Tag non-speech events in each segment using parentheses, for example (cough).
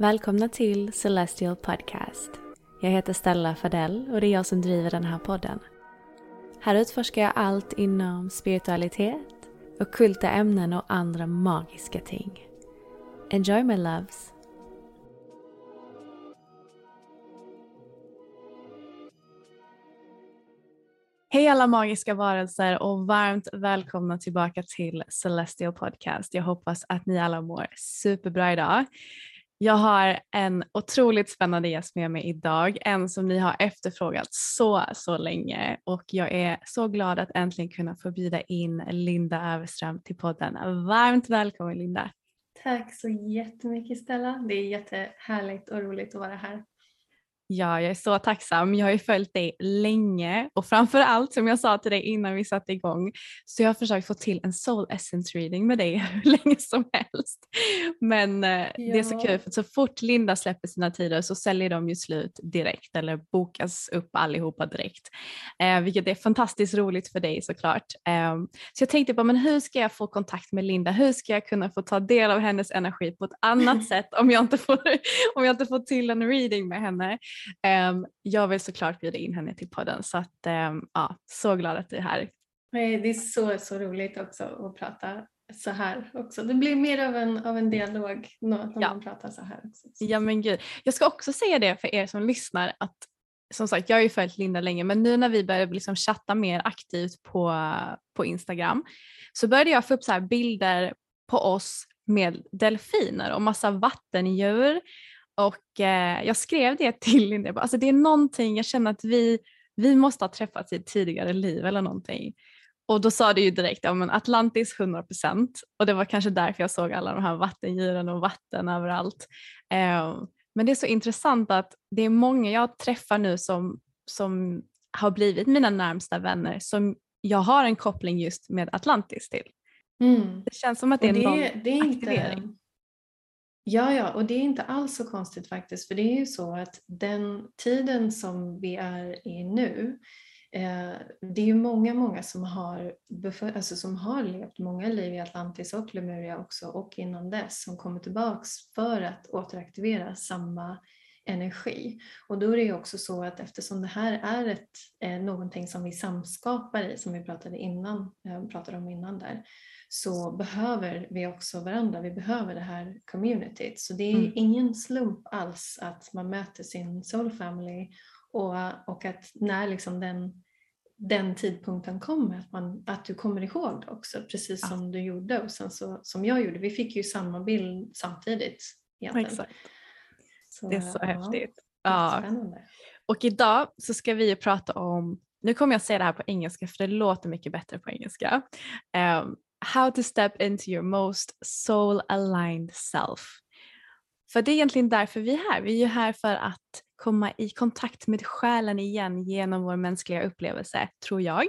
Välkomna till Celestial Podcast. Jag heter Stella Fadell och det är jag som driver den här podden. Här utforskar jag allt inom spiritualitet, ockulta ämnen och andra magiska ting. Enjoy my loves! Hej alla magiska varelser och varmt välkomna tillbaka till Celestial Podcast. Jag hoppas att ni alla mår superbra idag. Jag har en otroligt spännande gäst med mig idag, en som ni har efterfrågat så, så länge och jag är så glad att äntligen kunna få bjuda in Linda Överström till podden. Varmt välkommen Linda! Tack så jättemycket Stella. Det är jättehärligt och roligt att vara här. Ja, jag är så tacksam. Jag har ju följt dig länge och framför allt som jag sa till dig innan vi satte igång så jag har försökt få till en soul essence reading med dig (laughs) hur länge som helst. Men ja. Eh, det är så kul för så fort Linda släpper sina tider så säljer de ju slut direkt eller bokas upp allihopa direkt. Eh, vilket är fantastiskt roligt för dig såklart. Eh, så jag tänkte på men hur ska jag få kontakt med Linda? Hur ska jag kunna få ta del av hennes energi på ett annat (laughs) sätt om jag inte får, om jag inte får till en reading med henne? Um, jag vill såklart bjuda in henne till podden så att um, ja, så glad att du är här. Det är så, så roligt också att prata så här också. Det blir mer av en, av en dialog när ja. man pratar så här. Också. Ja men gud. Jag ska också säga det för er som lyssnar att som sagt jag har ju följt Linda länge men nu när vi började liksom chatta mer aktivt på, på Instagram så började jag få upp så bilder på oss med delfiner och massa vattendjur och eh, jag skrev det till Linda, alltså det är någonting, jag känner att vi, vi måste ha träffats i ett tidigare liv eller någonting. Och då sa du ju direkt, ja men Atlantis 100% och det var kanske därför jag såg alla de här vattendjuren och vatten överallt. Eh, men det är så intressant att det är många jag träffar nu som, som har blivit mina närmsta vänner som jag har en koppling just med Atlantis till. Mm. Det känns som att det är, det, någon det är aktivering. Ja, ja, och det är inte alls så konstigt faktiskt, för det är ju så att den tiden som vi är i nu, eh, det är ju många, många som har, alltså som har levt många liv i Atlantis och Lemuria också och innan dess som kommer tillbaks för att återaktivera samma energi. Och då är det ju också så att eftersom det här är ett, eh, någonting som vi samskapar i, som vi pratade, innan, eh, pratade om innan där, så behöver vi också varandra. Vi behöver det här communityt. Så det är mm. ingen slump alls att man möter sin soul family och, och att när liksom den, den tidpunkten kommer, att, man, att du kommer ihåg det också, precis ja. som du gjorde och sen så, som jag gjorde. Vi fick ju samma bild samtidigt. Egentligen. Exakt. Så, det är så ja, häftigt. Ja. Och idag så ska vi prata om nu kommer jag säga det här på engelska för det låter mycket bättre på engelska. Um, how to step into your most soul aligned self. För det är egentligen därför vi är här. Vi är ju här för att komma i kontakt med själen igen genom vår mänskliga upplevelse, tror jag.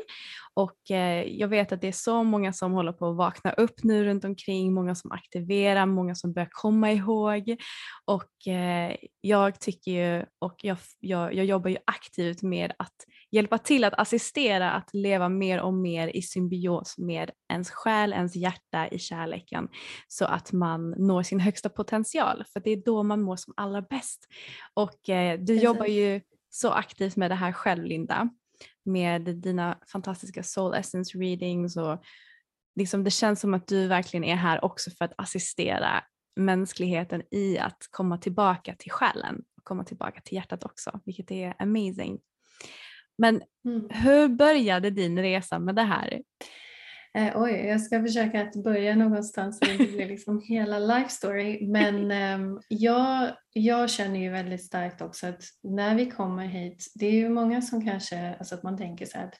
Och eh, jag vet att det är så många som håller på att vakna upp nu runt omkring, många som aktiverar, många som börjar komma ihåg. Och eh, jag tycker ju, och jag, jag, jag jobbar ju aktivt med att hjälpa till att assistera att leva mer och mer i symbios med ens själ, ens hjärta i kärleken så att man når sin högsta potential för det är då man mår som allra bäst. Och eh, du Precis. jobbar ju så aktivt med det här själv Linda med dina fantastiska soul essence readings och liksom det känns som att du verkligen är här också för att assistera mänskligheten i att komma tillbaka till själen och komma tillbaka till hjärtat också, vilket är amazing. Men mm. hur började din resa med det här? Eh, oj, jag ska försöka att börja någonstans så det blir liksom hela life story. Men (laughs) eh, jag, jag känner ju väldigt starkt också att när vi kommer hit, det är ju många som kanske, alltså att man tänker så att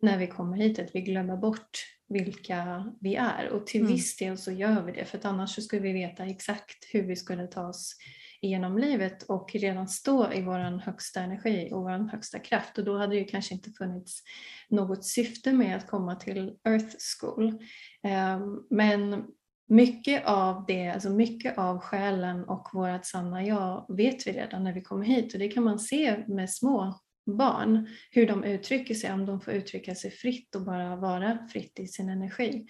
när vi kommer hit att vi glömmer bort vilka vi är och till mm. viss del så gör vi det för att annars så skulle vi veta exakt hur vi skulle ta oss genom livet och redan stå i vår högsta energi och vår högsta kraft och då hade det ju kanske inte funnits något syfte med att komma till Earth School. Ehm, men mycket av det, alltså mycket av själen och vårt sanna jag vet vi redan när vi kommer hit och det kan man se med små barn, hur de uttrycker sig, om de får uttrycka sig fritt och bara vara fritt i sin energi.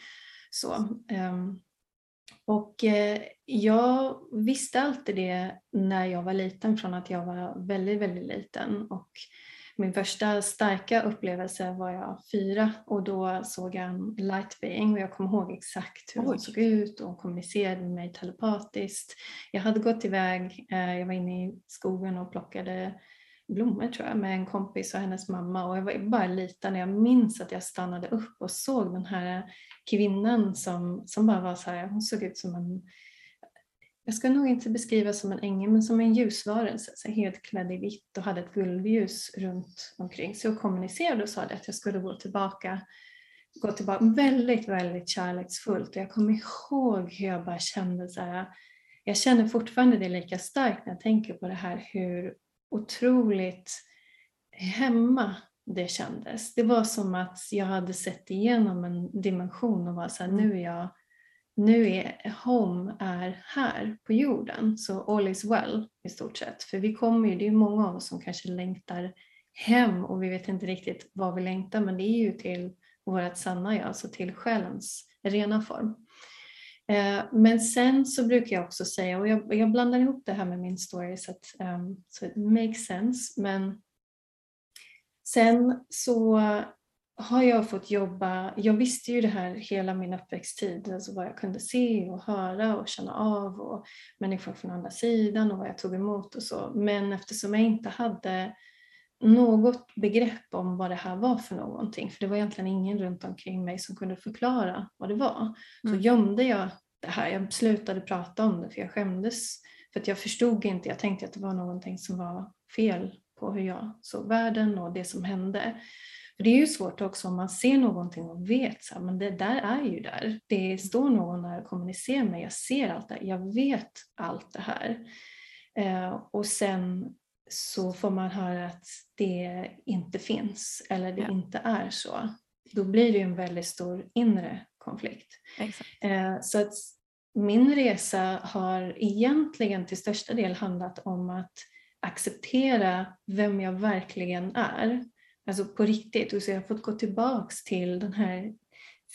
Så, um, och eh, jag visste alltid det när jag var liten från att jag var väldigt, väldigt liten. Och min första starka upplevelse var jag fyra och då såg jag en light being och jag kommer ihåg exakt hur Oj. hon såg ut och hon kommunicerade med mig telepatiskt. Jag hade gått iväg, eh, jag var inne i skogen och plockade blommor tror jag med en kompis och hennes mamma och jag var bara liten och jag minns att jag stannade upp och såg den här kvinnan som, som bara var så här, hon såg ut som en jag ska nog inte beskriva som en ängel men som en ljusvarelse, så helt klädd i vitt och hade ett guldljus runt omkring sig och kommunicerade och sa att jag skulle gå tillbaka gå tillbaka väldigt, väldigt kärleksfullt. Och jag kommer ihåg hur jag bara kände så här, jag känner fortfarande det lika starkt när jag tänker på det här hur otroligt hemma det kändes. Det var som att jag hade sett igenom en dimension och var så här, nu är jag nu är home är här på jorden, så all is well i stort sett. För vi kommer ju, det är många av oss som kanske längtar hem och vi vet inte riktigt vad vi längtar men det är ju till vårt sanna jag, alltså till själens rena form. Eh, men sen så brukar jag också säga, och jag, jag blandar ihop det här med min story så att ehm, um, so it makes sense, men sen så har jag fått jobba, jag visste ju det här hela min uppväxttid, alltså vad jag kunde se och höra och känna av och människor från andra sidan och vad jag tog emot och så. Men eftersom jag inte hade något begrepp om vad det här var för någonting, för det var egentligen ingen runt omkring mig som kunde förklara vad det var, så mm. gömde jag det här. Jag slutade prata om det för jag skämdes, för att jag förstod inte, jag tänkte att det var någonting som var fel på hur jag såg världen och det som hände. För Det är ju svårt också om man ser någonting och vet så här, men det där är ju där. Det står någon där och kommunicerar med jag ser allt det här, jag vet allt det här. Eh, och sen så får man höra att det inte finns eller det ja. inte är så. Då blir det en väldigt stor inre konflikt. Eh, så att min resa har egentligen till största del handlat om att acceptera vem jag verkligen är. Alltså på riktigt. Och så jag har fått gå tillbaks till den här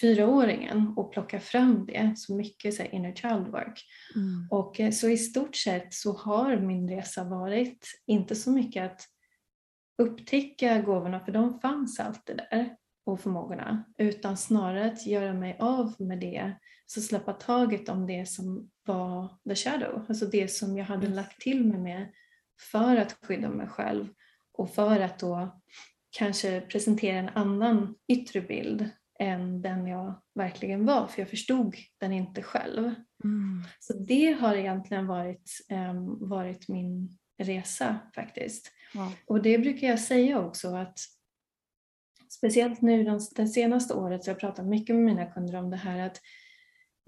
fyraåringen och plocka fram det, så mycket så inner child work. Mm. Och eh, så i stort sett så har min resa varit inte så mycket att upptäcka gåvorna, för de fanns alltid där, och förmågorna, utan snarare att göra mig av med det, så släppa taget om det som var the shadow, alltså det som jag hade lagt till mig med för att skydda mig själv och för att då kanske presentera en annan yttre bild än den jag verkligen var, för jag förstod den inte själv. Mm. Så det har egentligen varit, um, varit min resa faktiskt. Wow. Och det brukar jag säga också att speciellt nu det senaste året så har jag pratat mycket med mina kunder om det här att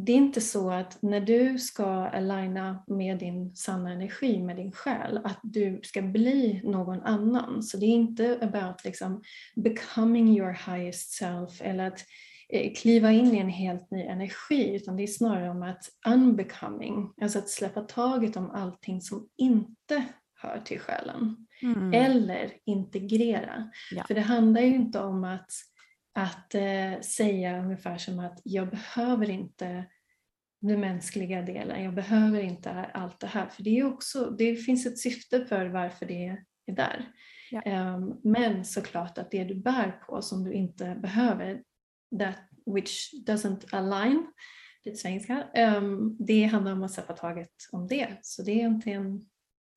det är inte så att när du ska aligna med din sanna energi, med din själ, att du ska bli någon annan. Så det är inte about liksom becoming your highest self eller att eh, kliva in i en helt ny energi utan det är snarare om att unbecoming, alltså att släppa taget om allting som inte hör till själen. Mm. Eller integrera. Ja. För det handlar ju inte om att, att eh, säga ungefär som att jag behöver inte den mänskliga delen, jag behöver inte allt det här. För det, är också, det finns ett syfte för varför det är där. Ja. Um, men såklart att det du bär på som du inte behöver, that which doesn't align, lite svenska, um, det handlar om att släppa taget om det. Så det är egentligen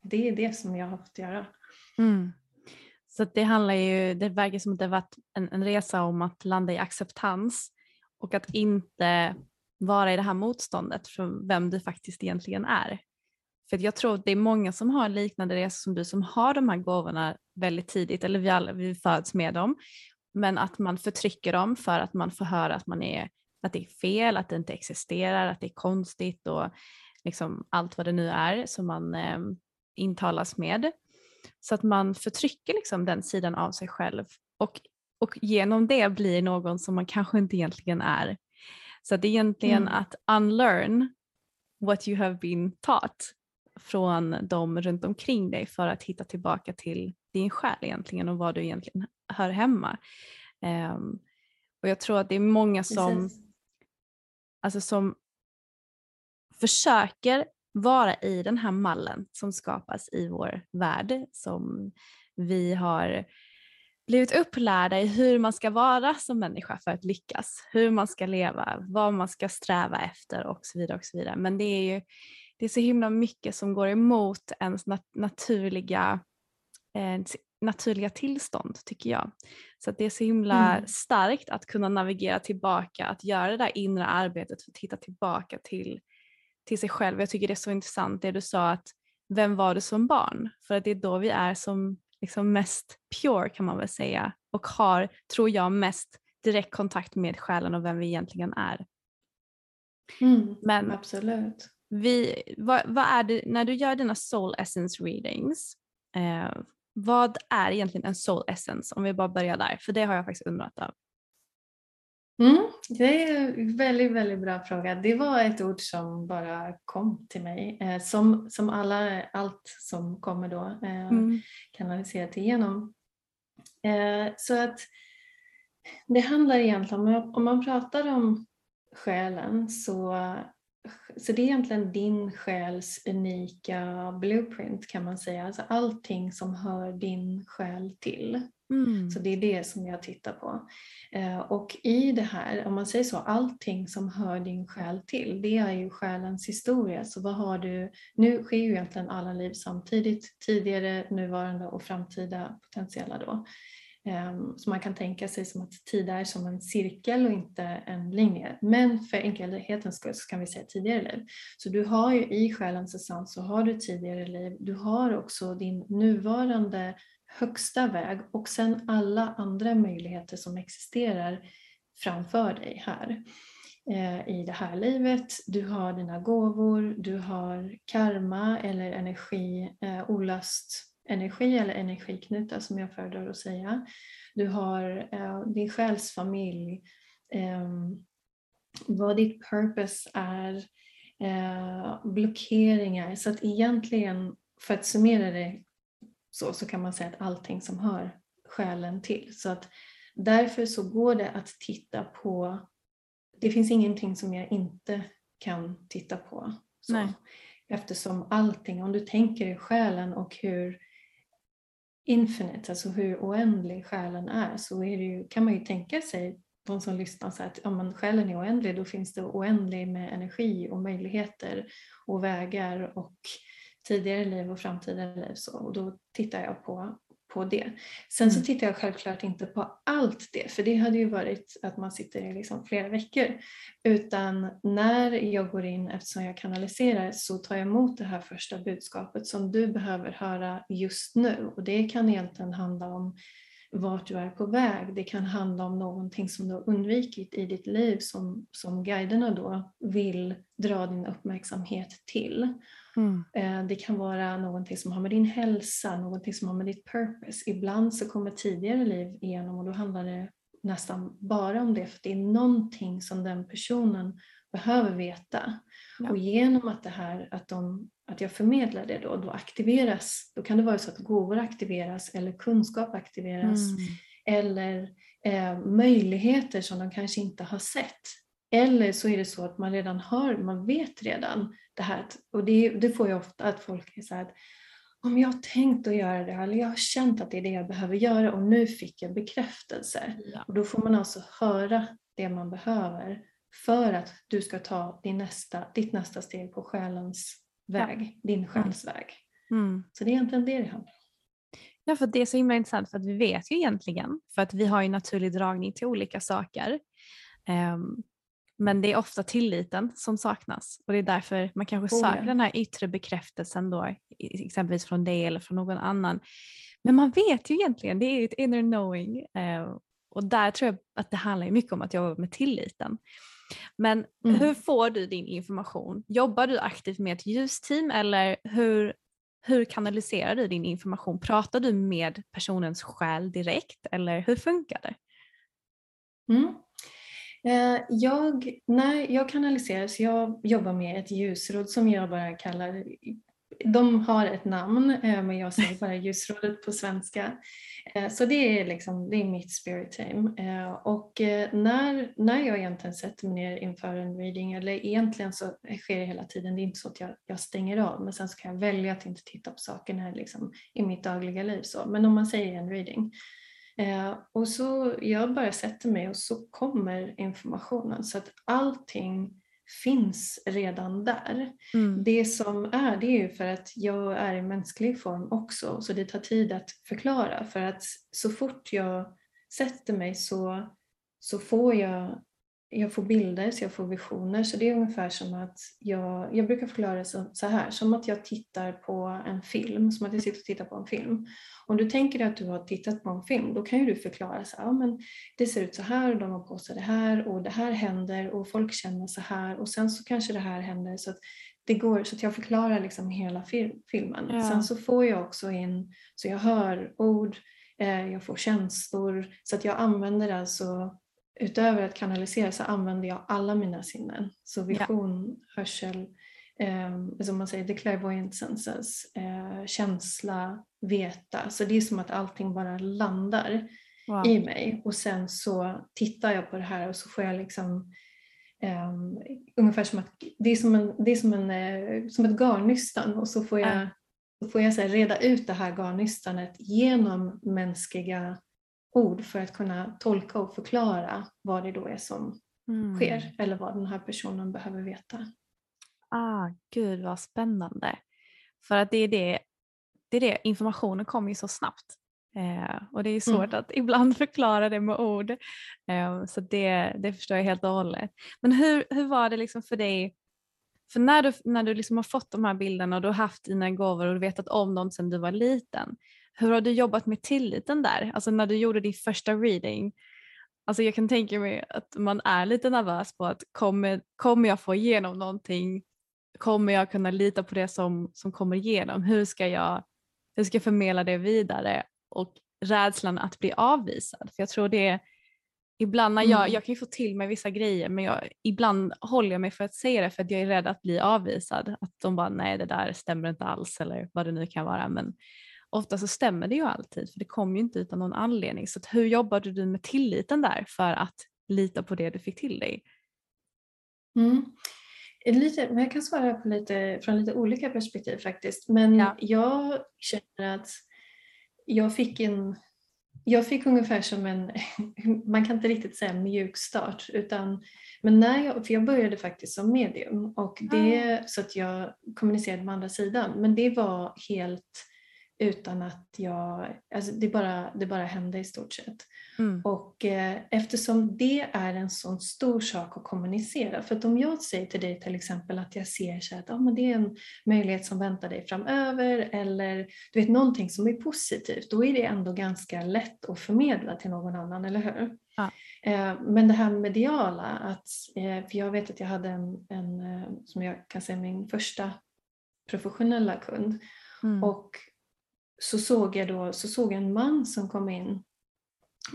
det, är det som jag har fått göra. Mm. Så det handlar ju, det verkar som att det varit en, en resa om att landa i acceptans och att inte vara i det här motståndet från vem du faktiskt egentligen är. För jag tror att det är många som har liknande resor som du som har de här gåvorna väldigt tidigt, eller vi, alla, vi föds med dem, men att man förtrycker dem för att man får höra att, man är, att det är fel, att det inte existerar, att det är konstigt och liksom allt vad det nu är som man eh, intalas med. Så att man förtrycker liksom den sidan av sig själv och, och genom det blir någon som man kanske inte egentligen är. Så det är egentligen mm. att unlearn what you have been taught från dem runt omkring dig för att hitta tillbaka till din själ egentligen och var du egentligen hör hemma. Um, och jag tror att det är många som, alltså som försöker vara i den här mallen som skapas i vår värld som vi har blivit upplärda i hur man ska vara som människa för att lyckas, hur man ska leva, vad man ska sträva efter och så vidare. Och så vidare. Men det är ju det är så himla mycket som går emot ens nat naturliga, eh, naturliga tillstånd tycker jag. Så det är så himla mm. starkt att kunna navigera tillbaka, att göra det där inre arbetet för att hitta tillbaka till, till sig själv. Jag tycker det är så intressant det du sa att vem var du som barn? För att det är då vi är som liksom mest pure kan man väl säga och har, tror jag, mest direkt kontakt med själen och vem vi egentligen är. Mm, Men absolut. Vi, vad, vad, är det, när du gör dina soul essence readings, eh, vad är egentligen en soul essence? Om vi bara börjar där, för det har jag faktiskt undrat av. Mm, det är en väldigt, väldigt bra fråga. Det var ett ord som bara kom till mig. Eh, som, som alla, allt som kommer då eh, mm. kanaliserat igenom. Eh, så att det handlar egentligen om, om man pratar om själen så, så det är egentligen din själs unika blueprint kan man säga. Alltså allting som hör din själ till. Mm. Så det är det som jag tittar på. Eh, och i det här, om man säger så, allting som hör din själ till, det är ju själens historia. Så vad har du, nu sker ju egentligen alla liv samtidigt, tidigare, nuvarande och framtida potentiella då. Eh, så man kan tänka sig som att tid är som en cirkel och inte en linje. Men för enkelhetens skull så kan vi säga tidigare liv. Så du har ju i själens essens så har du tidigare liv, du har också din nuvarande högsta väg och sen alla andra möjligheter som existerar framför dig här eh, i det här livet. Du har dina gåvor, du har karma eller energi, eh, olöst energi eller energiknutar som jag föredrar att säga. Du har eh, din själsfamilj, eh, vad ditt purpose är, eh, blockeringar. Så att egentligen, för att summera det så, så kan man säga att allting som hör själen till. Så att därför så går det att titta på, det finns ingenting som jag inte kan titta på. Så. Nej. Eftersom allting, om du tänker i själen och hur infinite, alltså hur oändlig själen är, så är det ju, kan man ju tänka sig, de som lyssnar, så att om man, själen är oändlig, då finns det oändlig med energi och möjligheter och vägar och tidigare liv och framtida liv. Så, och då tittar jag på, på det. Sen så mm. tittar jag självklart inte på allt det, för det hade ju varit att man sitter i liksom flera veckor. Utan när jag går in, eftersom jag kanaliserar, så tar jag emot det här första budskapet som du behöver höra just nu. Och det kan egentligen handla om vart du är på väg. Det kan handla om någonting som du har undvikit i ditt liv som, som guiderna då vill dra din uppmärksamhet till. Mm. Eh, det kan vara någonting som har med din hälsa, någonting som har med ditt purpose. Ibland så kommer tidigare liv igenom och då handlar det nästan bara om det för det är någonting som den personen behöver veta. Ja. Och genom att, det här, att, de, att jag förmedlar det då, då aktiveras, då kan det vara så att gåvor aktiveras eller kunskap aktiveras mm. eller eh, möjligheter som de kanske inte har sett. Eller så är det så att man redan har, man vet redan det här. Och det, det får jag ofta att folk är så här att om jag har tänkt att göra det eller jag har känt att det är det jag behöver göra och nu fick jag bekräftelse. Ja. Och då får man alltså höra det man behöver för att du ska ta din nästa, ditt nästa steg på själens väg, ja. din mm. själsväg. Mm. Så det är egentligen det det handlar om. Ja, för det är så himla intressant för att vi vet ju egentligen, för att vi har ju naturlig dragning till olika saker. Um, men det är ofta tilliten som saknas och det är därför man kanske oh, söker ja. den här yttre bekräftelsen då, exempelvis från dig eller från någon annan. Men man vet ju egentligen, det är ett inner knowing uh, och där tror jag att det handlar mycket om att jobba med tilliten. Men mm. hur får du din information? Jobbar du aktivt med ett ljusteam eller hur, hur kanaliserar du din information? Pratar du med personens själ direkt eller hur funkar det? Mm. Eh, jag, när jag kanaliserar så jag jobbar med ett ljusråd som jag bara kallar de har ett namn eh, men jag säger bara ljusrådet på svenska. Eh, så det är, liksom, det är mitt spirit team. Eh, och när, när jag egentligen sätter mig ner inför en reading, eller egentligen så sker det hela tiden, det är inte så att jag, jag stänger av men sen så kan jag välja att inte titta på sakerna liksom, i mitt dagliga liv. Så. Men om man säger en reading. Och så jag bara sätter mig och så kommer informationen så att allting finns redan där. Mm. Det som är, det är ju för att jag är i mänsklig form också, så det tar tid att förklara. För att så fort jag sätter mig så, så får jag jag får bilder, så jag får visioner. Så det är ungefär som att jag, jag brukar förklara det så, så, här, som att jag tittar på en film, som att jag sitter och tittar på en film. Om du tänker dig att du har tittat på en film, då kan ju du förklara så här, ja, men det ser ut så här och de har på sig det här och det här händer och folk känner så här och sen så kanske det här händer. Så att det går, så att jag förklarar liksom hela filmen. Ja. Sen så får jag också in, så jag hör ord, eh, jag får känslor, så att jag använder alltså utöver att kanalisera så använder jag alla mina sinnen. Så vision, ja. hörsel, eh, som man säger, the clairvoyant senses, eh, känsla, veta. Så det är som att allting bara landar wow. i mig och sen så tittar jag på det här och så får jag liksom Um, ungefär som att det är som, en, det är som, en, uh, som ett garnnystan och så får jag, så får jag så reda ut det här garnnystanet genom mänskliga ord för att kunna tolka och förklara vad det då är som mm. sker eller vad den här personen behöver veta. Ah, Gud vad spännande. För att det är det, det, är det informationen kommer ju så snabbt. Eh, och det är svårt mm. att (laughs) ibland förklara det med ord. Eh, så det, det förstår jag helt och hållet. Men hur, hur var det liksom för dig för när du, när du liksom har fått de här bilderna och du har haft dina gåvor och du vetat om dem sedan du var liten, hur har du jobbat med tilliten där? Alltså när du gjorde din första reading, alltså jag kan tänka mig att man är lite nervös på att kommer, kommer jag få igenom någonting? Kommer jag kunna lita på det som, som kommer igenom? Hur ska, jag, hur ska jag förmedla det vidare? Och rädslan att bli avvisad. För jag tror det Ibland när jag, mm. jag kan ju få till mig vissa grejer men jag, ibland håller jag mig för att säga det för att jag är rädd att bli avvisad. Att de bara nej det där stämmer inte alls eller vad det nu kan vara. Men ofta så stämmer det ju alltid för det kommer ju inte utan någon anledning. Så hur jobbade du med tilliten där för att lita på det du fick till dig? Mm. Lite, jag kan svara på lite, från lite olika perspektiv faktiskt. Men ja. jag känner att jag fick en jag fick ungefär som en, (laughs) man kan inte riktigt säga mjuk start, utan, men när jag, för jag började faktiskt som medium och det, mm. så att jag kommunicerade med andra sidan, men det var helt utan att jag, alltså det bara, det bara hände i stort sett. Mm. Och eh, eftersom det är en sån stor sak att kommunicera, för att om jag säger till dig till exempel att jag ser så att ah, men det är en möjlighet som väntar dig framöver eller du vet någonting som är positivt, då är det ändå ganska lätt att förmedla till någon annan, eller hur? Ja. Eh, men det här mediala, att, eh, för jag vet att jag hade en, en eh, som jag kan säga min första professionella kund Mm. och så såg jag då så såg jag en man som kom in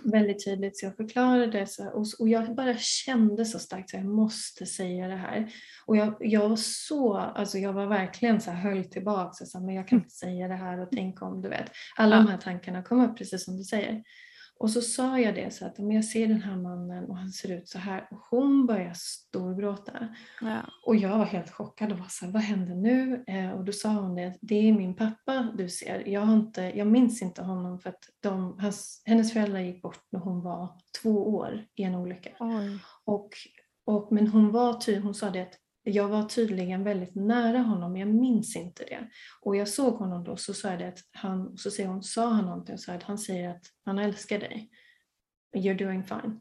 väldigt tydligt så jag förklarade så, och, och jag bara kände så starkt att jag måste säga det här. Och jag, jag var så, alltså jag var verkligen så här, höll tillbaka, så, så, men jag kan inte säga det här och tänk om, du vet. Alla Ja. de här tankarna kom upp precis som du säger. Och så sa jag det så att om jag ser den här mannen och han ser ut så här och hon börjar storgråta. Ja. Och jag var helt chockad och var så här, vad händer nu? Eh, och då sa hon det, det är min pappa du ser. Jag, har inte, jag minns inte honom för att de, hans, hennes föräldrar gick bort när hon var två år i en olycka. Oj. Och, och, men hon, var ty, hon sa det att jag var tydligen väldigt nära honom, men jag minns inte det. Och jag såg honom då, så sa jag det att han, så säger hon, sa han någonting, och sa att han säger att han älskar dig. You're doing fine.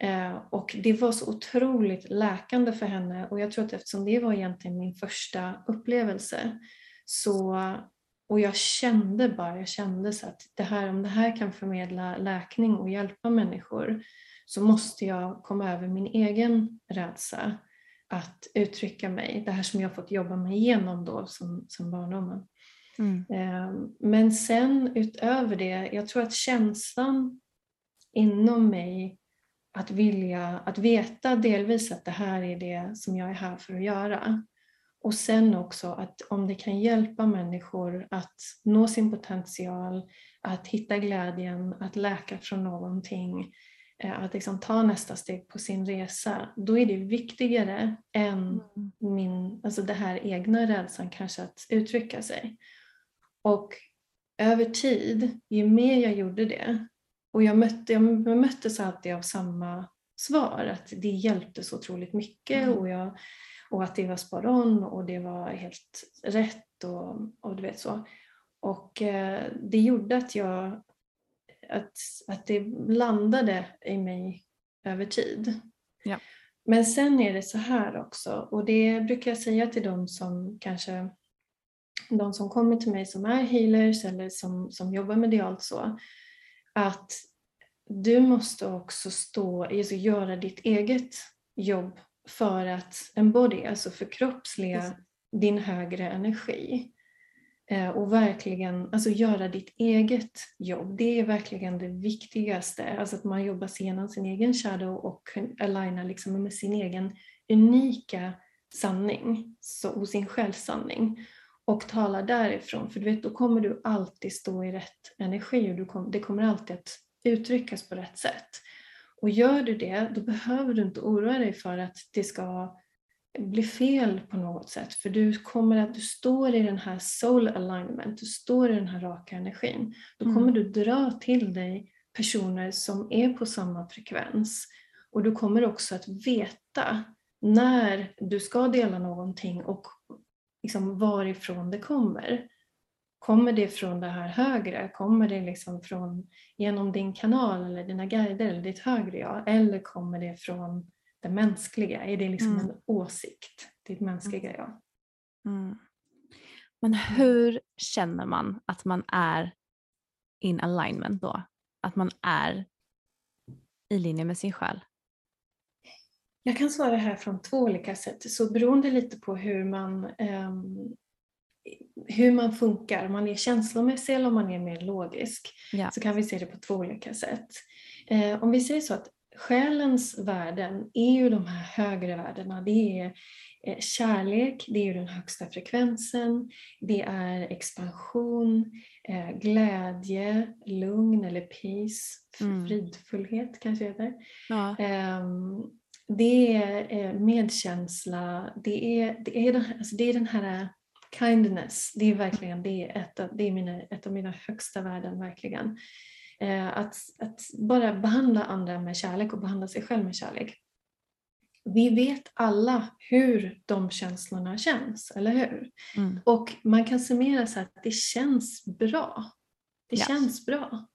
Eh, och det var så otroligt läkande för henne och jag tror att eftersom det var egentligen min första upplevelse så och jag kände bara, jag kände så att det här, om det här kan förmedla läkning och hjälpa människor så måste jag komma över min egen rädsla att uttrycka mig. Det här som jag fått jobba mig igenom då som, som barndomen. Mm. Eh, Men sen utöver det, jag tror att känslan inom mig att vilja, att veta delvis att det här är det som jag är här för att göra. Och sen också att om det kan hjälpa människor att nå sin potential, att hitta glädjen, att läka från någonting, att liksom ta nästa steg på sin resa, då är det viktigare än min, alltså det här egna rädslan kanske att uttrycka sig. Och över tid, ju mer jag gjorde det, och jag, mötte, jag möttes alltid av samma svar, att det hjälpte så otroligt mycket Mm. och, jag, och att det var spot on och det var helt rätt och, och du vet så. Och eh, det gjorde att jag, att, att det landade i mig över tid. Ja. Men sen är det så här också, och det brukar jag säga till de som kanske de som kommer till mig som är healers eller som, som jobbar medialt så, att du måste också stå, alltså göra ditt eget jobb för att embody, alltså förkroppsliga din högre energi. Eh, och verkligen alltså göra ditt eget jobb. Det är verkligen det viktigaste. Alltså att man jobbar sig igenom sin egen shadow och alignar aligna liksom med sin egen unika sanning så, och sin självsanning och talar därifrån. För du vet, då kommer du alltid stå i rätt energi och du kom, det kommer alltid att uttryckas på rätt sätt. Och gör du det, då behöver du inte oroa dig för att det ska bli fel på något sätt. För du kommer att, du står i den här soul alignment, du står i den här raka energin. Då Mm. kommer du dra till dig personer som är på samma frekvens. Och du kommer också att veta när du ska dela någonting och liksom varifrån det kommer. Kommer det från det här högre? Kommer det liksom från genom din kanal eller dina guider eller ditt högre jag? Eller kommer det från det mänskliga? Är det liksom Mm. en åsikt? Ditt mänskliga jag? Mm. Men hur känner man att man är in alignment då? Att man är i linje med sin själ? Jag kan svara här från två olika sätt. Så beroende lite på hur man, ehm, hur man funkar, om man är känslomässig eller om man är mer logisk, Ja. så kan vi se det på två olika sätt. Eh, om vi säger så att själens värden är ju de här högre värdena. Det är eh, kärlek, det är den högsta frekvensen, det är expansion, eh, glädje, lugn eller peace, Mm. fridfullhet kanske heter. Ja. Ehm, det är eh, medkänsla, det är, det, är den, alltså det är den här kindness, det är verkligen det är ett, av, det är mina, ett av mina högsta värden verkligen. Eh, att, att bara behandla andra med kärlek och behandla sig själv med kärlek. vi vet alla hur de känslorna känns, eller hur? Mm. Och man kan summera så att det känns bra. Det Ja. känns bra.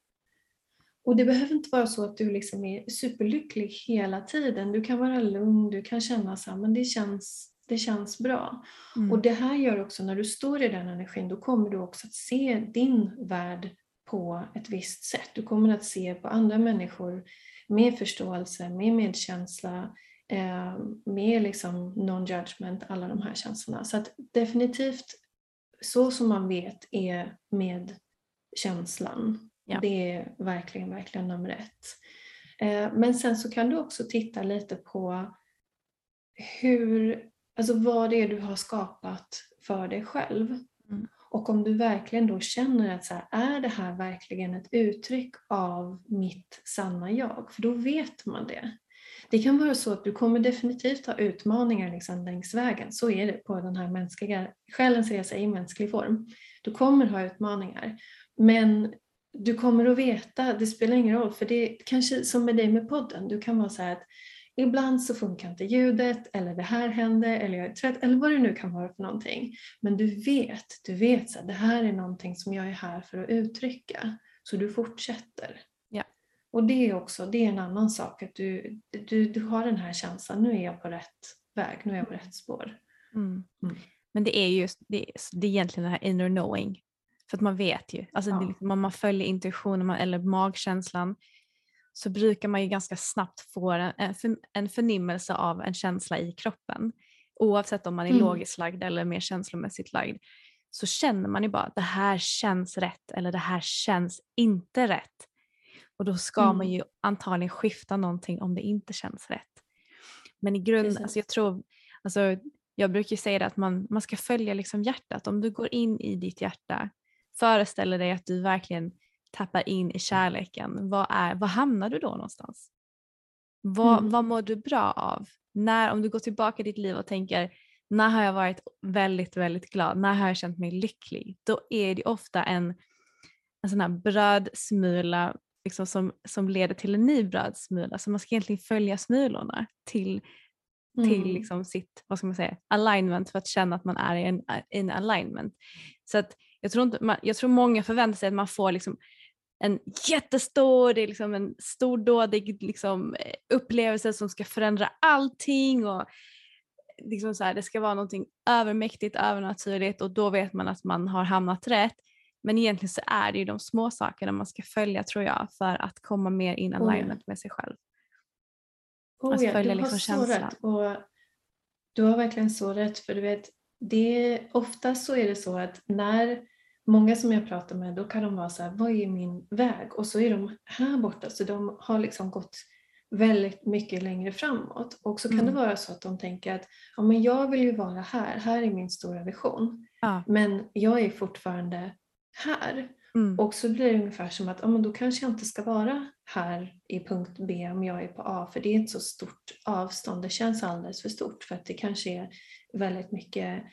Och det behöver inte vara så att du liksom är superlycklig hela tiden. Du kan vara lugn, du kan känna så här, men det känns, det känns bra. Mm. Och det här gör också, när du står i den energin, då kommer du också att se din värld på ett visst sätt. Du kommer att se på andra människor med förståelse, med medkänsla, eh, med liksom non-judgment, alla de här känslorna. Så att definitivt, så som man vet är med känslan. Ja. Det är verkligen, verkligen nummer ett. Eh, men sen så kan du också titta lite på hur, alltså vad det är du har skapat för dig själv. Mm. Och om du verkligen då känner att så här, är det här verkligen ett uttryck av mitt sanna jag? För då vet man det. Det kan vara så att du kommer definitivt ha utmaningar liksom längs vägen. Så är det på den här mänskliga, själens resa i mänsklig form. Du kommer ha utmaningar. Men du kommer att veta, det spelar ingen roll, för det är kanske som med dig med podden, du kan vara så här att ibland så funkar inte ljudet, eller det här händer, eller jag är trött, eller vad det nu kan vara för någonting. Men du vet, du vet här, det här är någonting som jag är här för att uttrycka. Så du fortsätter. Ja. Och det är också, det är en annan sak, att du, du, du har den här känslan, nu är jag på rätt väg, nu är jag på rätt spår. Mm. Mm. Men det är just det, är- det är egentligen det här inner knowing. För att man vet ju, alltså det, Ja. liksom, om man följer intuitionen man- eller magkänslan så brukar man ju ganska snabbt få en, en, för, en förnimmelse av en känsla i kroppen. Oavsett om man är Mm. logiskt lagd eller mer känslomässigt lagd så känner man ju bara att det här känns rätt eller det här känns inte rätt. Och då ska man Mm. ju antagligen skifta någonting om det inte känns rätt. Men i grund, Precis. alltså jag tror, alltså jag brukar säga det att man, man ska följa liksom hjärtat. Om du går in i ditt hjärta, föreställer dig att du verkligen tappar in i kärleken. Vad, är, vad hamnar du då någonstans? Vad, Mm. vad mår du bra av? När, om du går tillbaka i ditt liv och tänker när har jag varit väldigt, väldigt glad? När har jag känt mig lycklig? Då är det ofta en, en sån här brödsmula liksom som, som leder till en ny brödsmula. Så man ska egentligen följa smulorna till till Mm. liksom sitt vad ska man säga, alignment för att känna att man är i en, in alignment. Så att jag, tror inte, man, jag tror många förväntar sig att man får liksom en jättestor, det är liksom en stordådig liksom, eh, upplevelse som ska förändra allting och liksom så här, det ska vara någonting övermäktigt, övernaturligt och då vet man att man har hamnat rätt. Men egentligen så är det ju de små sakerna man ska följa tror jag för att komma mer in Oh alignment med sig själv. Oh, ja, följa du har liksom så känslan. rätt. Och du har verkligen så rätt. För du vet, det, ofta så är det så att när många som jag pratar med, då kan de vara så här, vad är min väg? Och så är de här borta, så de har liksom gått väldigt mycket längre framåt. Och så kan Mm. det vara så att de tänker att ja, men jag vill ju vara här, här är min stora vision. Ja. Men jag är fortfarande här. Mm. Och så blir det ungefär som att ja, men då kanske jag inte ska vara här i punkt B om jag är på A för det är ett så stort avstånd. Det känns alldeles för stort för att det kanske är väldigt mycket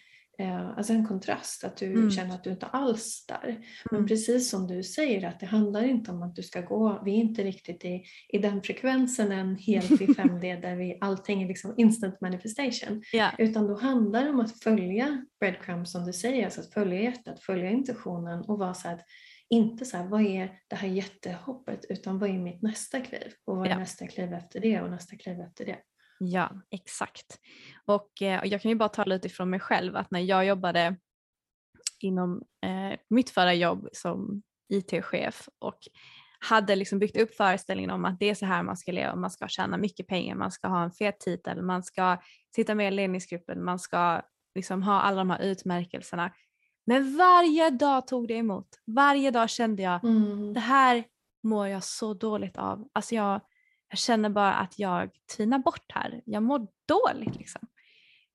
alltså en kontrast att du Mm. känner att du inte alls är där. Men Mm. precis som du säger att det handlar inte om att du ska gå, vi är inte riktigt i, i den frekvensen än helt i (laughs) 5D där vi, allting är liksom instant manifestation. Ja. Utan då handlar det om att följa breadcrumbs som du säger, alltså att följa hjärtat, följa intentionen och vara så att inte så här, vad är det här jättehoppet utan vad är mitt nästa kliv och vad är Ja. nästa kliv efter det och nästa kliv efter det. Ja, exakt. Och eh, jag kan ju bara tala utifrån mig själv att när jag jobbade inom eh, mitt förra jobb som IT-chef och hade liksom byggt upp föreställningen om att det är så här man ska leva, man ska tjäna mycket pengar, man ska ha en fet titel, man ska sitta med i ledningsgruppen, man ska liksom ha alla de här utmärkelserna. Men varje dag tog det emot. Varje dag kände jag Mm. det här mår jag så dåligt av. Alltså jag, jag känner bara att jag tvinar bort här. Jag mår dåligt liksom.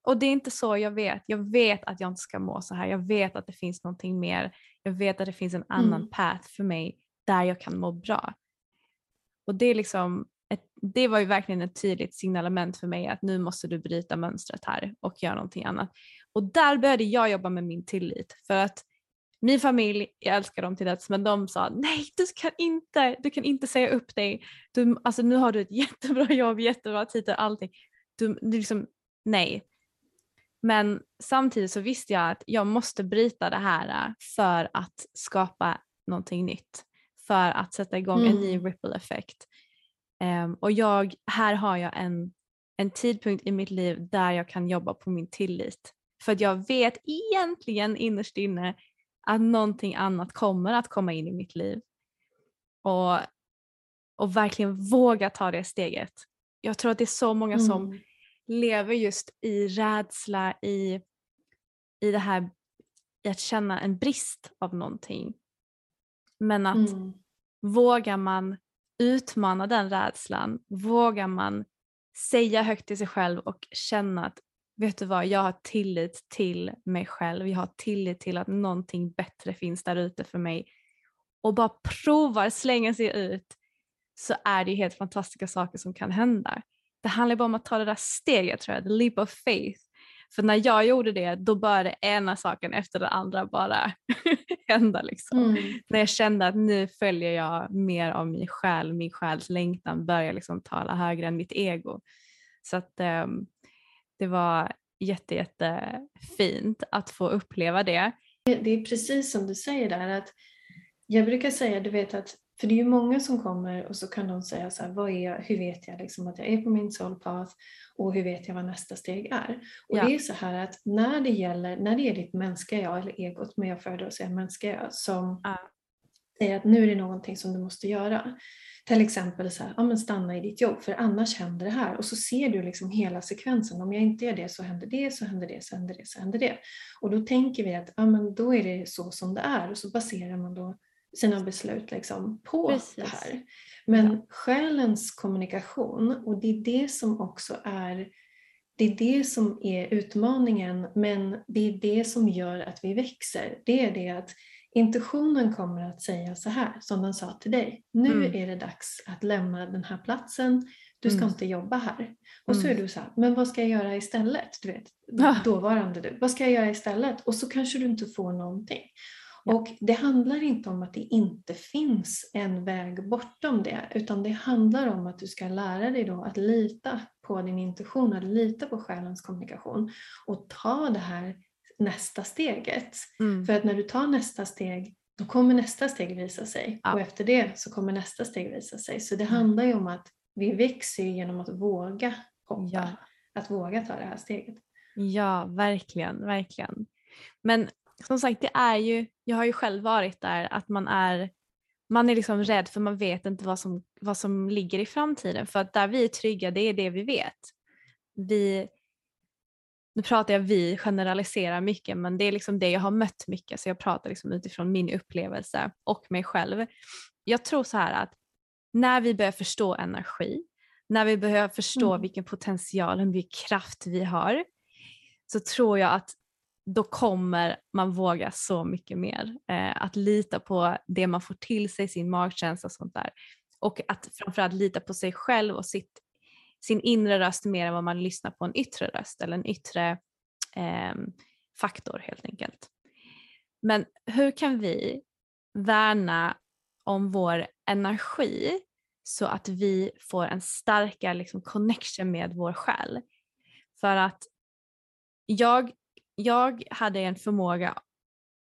Och det är inte så jag vet. Jag vet att jag inte ska må så här. Jag vet att det finns någonting mer. Jag vet att det finns en annan Mm. path för mig där jag kan må bra. Och det är liksom ett, det var ju verkligen ett tydligt signalement för mig att nu måste du bryta mönstret här och göra någonting annat. Och där började jag jobba med min tillit för att min familj, jag älskar dem till döds, men de sa nej du kan inte, du kan inte säga upp dig. Du, alltså, nu har du ett (laughs) jättebra jobb, jättebra titel, allting. du, du liksom, nej. Men samtidigt så visste jag att jag måste bryta det här för att skapa någonting nytt. För att sätta igång mm. en ny mm. ripple effekt. Um, och jag, här har jag en, en tidpunkt i mitt liv där jag kan jobba på min tillit. För att jag vet egentligen innerst inne att någonting annat kommer att komma in i mitt liv. Och, och verkligen våga ta det steget. Jag tror att det är så många mm. som lever just i rädsla, i, i det här i att känna en brist av någonting. Men att mm. vågar man utmana den rädslan, vågar man säga högt till sig själv och känna att vet du vad, jag har tillit till mig själv, jag har tillit till att någonting bättre finns där ute för mig och bara provar slänga sig ut så är det ju helt fantastiska saker som kan hända. Det handlar bara om att ta det där steget tror jag, the leap of faith. För när jag gjorde det då började ena saken efter den andra bara (laughs) hända. Liksom. Mm. När jag kände att nu följer jag mer av min själ, min själs längtan börjar liksom tala högre än mitt ego. Så att um, det var jätte, jätte fint att få uppleva det. Det är precis som du säger där att jag brukar säga, du vet att för det är ju många som kommer och så kan de säga så här, vad är jag, hur vet jag liksom att jag är på min soul path och hur vet jag vad nästa steg är? Och ja. det är så här att när det gäller, när det är ditt mänskliga jag eller egot, men jag föredrar att säga mänskliga jag, som ja. säger att nu är det någonting som du måste göra. Till exempel så här, ja, men stanna i ditt jobb för annars händer det här och så ser du liksom hela sekvensen. Om jag inte gör det så händer det, så händer det, så händer det, så händer det. Och då tänker vi att ja, men då är det så som det är och så baserar man då sina beslut liksom på Precis. det här. Men ja. själens kommunikation, och det är det som också är det är det som är utmaningen, men det är det som gör att vi växer. Det är det att intuitionen kommer att säga så här, som den sa till dig. Nu mm. är det dags att lämna den här platsen. Du ska mm. inte jobba här. Och så är mm. du så här, men vad ska jag göra istället? Du vet, dåvarande du. Vad ska jag göra istället? Och så kanske du inte får någonting. Och det handlar inte om att det inte finns en väg bortom det, utan det handlar om att du ska lära dig då att lita på din intuition, att lita på själens kommunikation och ta det här nästa steget. Mm. För att när du tar nästa steg, då kommer nästa steg visa sig ja. och efter det så kommer nästa steg visa sig. Så det mm. handlar ju om att vi växer genom att våga hoppa, ja. att våga ta det här steget. Ja, verkligen, verkligen. Men som sagt, det är ju, jag har ju själv varit där, att man är, man är liksom rädd för man vet inte vad som, vad som ligger i framtiden. För att där vi är trygga, det är det vi vet. Vi, nu pratar jag vi, generaliserar mycket, men det är liksom det jag har mött mycket, så jag pratar liksom utifrån min upplevelse och mig själv. Jag tror så här att när vi börjar förstå energi, när vi börjar förstå mm. vilken potential, hur mycket kraft vi har, så tror jag att då kommer man våga så mycket mer. Eh, att lita på det man får till sig, sin magkänsla och sånt där. Och att framförallt lita på sig själv och sitt, sin inre röst mer än vad man lyssnar på en yttre röst eller en yttre eh, faktor helt enkelt. Men hur kan vi värna om vår energi så att vi får en starkare liksom, connection med vår själ? För att jag jag hade en förmåga,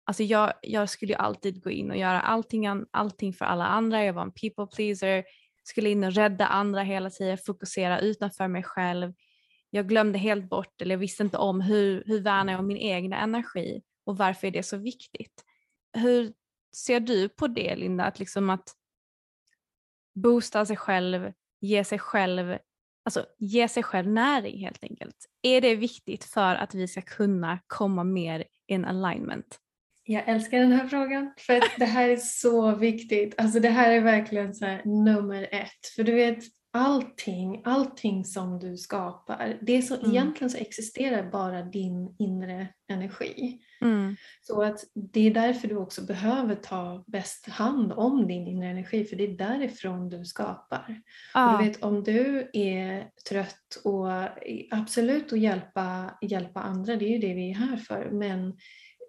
alltså jag, jag skulle ju alltid gå in och göra allting, allting för alla andra, jag var en people pleaser, skulle in och rädda andra hela tiden, fokusera utanför mig själv. Jag glömde helt bort, eller jag visste inte om hur, hur värnar jag om min egna energi och varför är det så viktigt? Hur ser du på det Linda, att, liksom att boosta sig själv, ge sig själv alltså ge sig själv näring helt enkelt. Är det viktigt för att vi ska kunna komma mer in alignment? Jag älskar den här frågan för det här är (laughs) så viktigt. Alltså det här är verkligen så nummer ett. För du vet, allting, allting som du skapar, det är så, mm. egentligen så existerar bara din inre energi. Mm. Så att det är därför du också behöver ta bäst hand om din inre energi, för det är därifrån du skapar. Ah. Och du vet, om du är trött och absolut att hjälpa, hjälpa andra, det är ju det vi är här för, men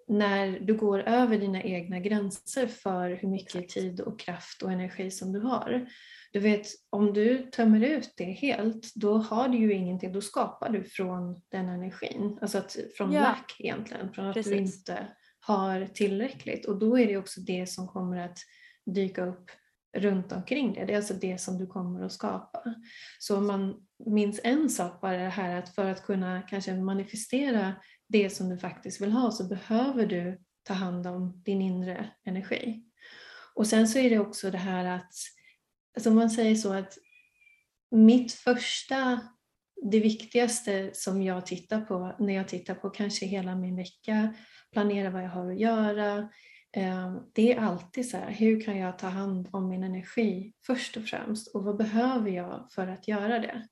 när du går över dina egna gränser för hur mycket tid och kraft och energi som du har. Du vet, om du tömmer ut det helt, då har du ju ingenting, då skapar du från den energin. Alltså att, från ja. lack egentligen, från att Precis. du inte har tillräckligt. Och då är det också det som kommer att dyka upp runt omkring det. Det är alltså det som du kommer att skapa. Så om man minns en sak bara det här att för att kunna kanske manifestera det som du faktiskt vill ha så behöver du ta hand om din inre energi. Och sen så är det också det här att, alltså man säger så att mitt första, det viktigaste som jag tittar på när jag tittar på kanske hela min vecka, planera vad jag har att göra, eh, det är alltid så här, hur kan jag ta hand om min energi först och främst och vad behöver jag för att göra det?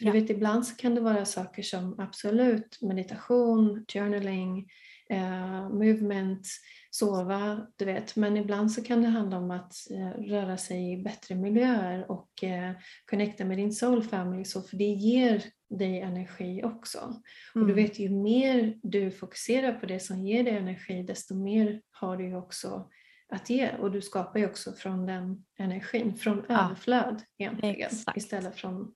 För ja. du vet, ibland så kan det vara saker som absolut meditation, journaling, eh, movement, sova, du vet. Men ibland så kan det handla om att eh, röra sig i bättre miljöer och eh, connecta med din soul family, så för det ger dig energi också. Mm. Och du mm. vet, ju mer du fokuserar på det som ger dig energi, desto mer har du ju också att ge. Och du skapar ju också från den energin, från ja. överflöd egentligen, Exakt. istället från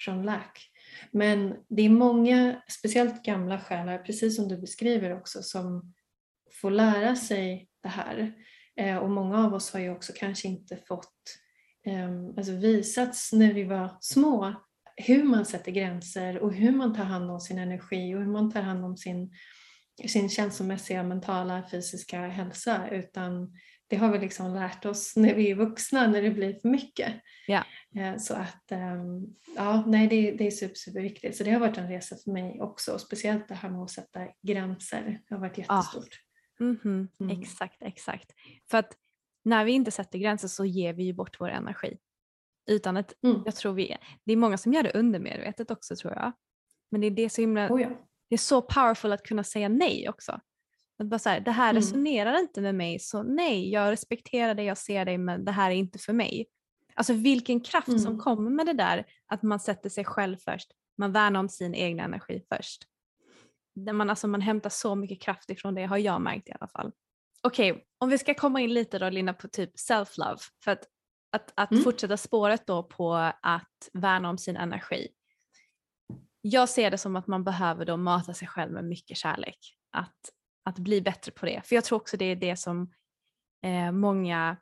från lack. Men det är många, speciellt gamla själar, precis som du beskriver också, som får lära sig det här. Eh, och många av oss har ju också kanske inte fått ehm, alltså visats när vi var små hur man sätter gränser och hur man tar hand om sin energi och hur man tar hand om sin, sin känslomässiga, mentala, fysiska hälsa. Utan det har vi liksom lärt oss när vi är vuxna, när det blir för mycket. Ja. Eh, så att ehm, ja, nej, det, det är super, superviktigt. Så det har varit en resa för mig också. Och speciellt det här med att sätta gränser. Det har varit jättestort. Ah. Mm -hmm. mm. Exakt, exakt. För att när vi inte sätter gränser så ger vi ju bort vår energi. Utan att, mm. jag tror vi, det är många som gör det undermedvetet också tror jag. Men det är det så himla, oh ja. det är så powerful att kunna säga nej också. Att bara så här, det här mm. resonerar inte med mig så nej, jag respekterar dig, jag ser dig men det här är inte för mig. Alltså vilken kraft mm. som kommer med det där att man sätter sig själv först, man värnar om sin egen energi först. Man, alltså, man hämtar så mycket kraft ifrån det har jag märkt i alla fall. Okej, okay, om vi ska komma in lite då Linda på typ self-love för att, att, att mm. fortsätta spåret då på att värna om sin energi. Jag ser det som att man behöver då mata sig själv med mycket kärlek. Att att bli bättre på det. För jag tror också det är det som eh, många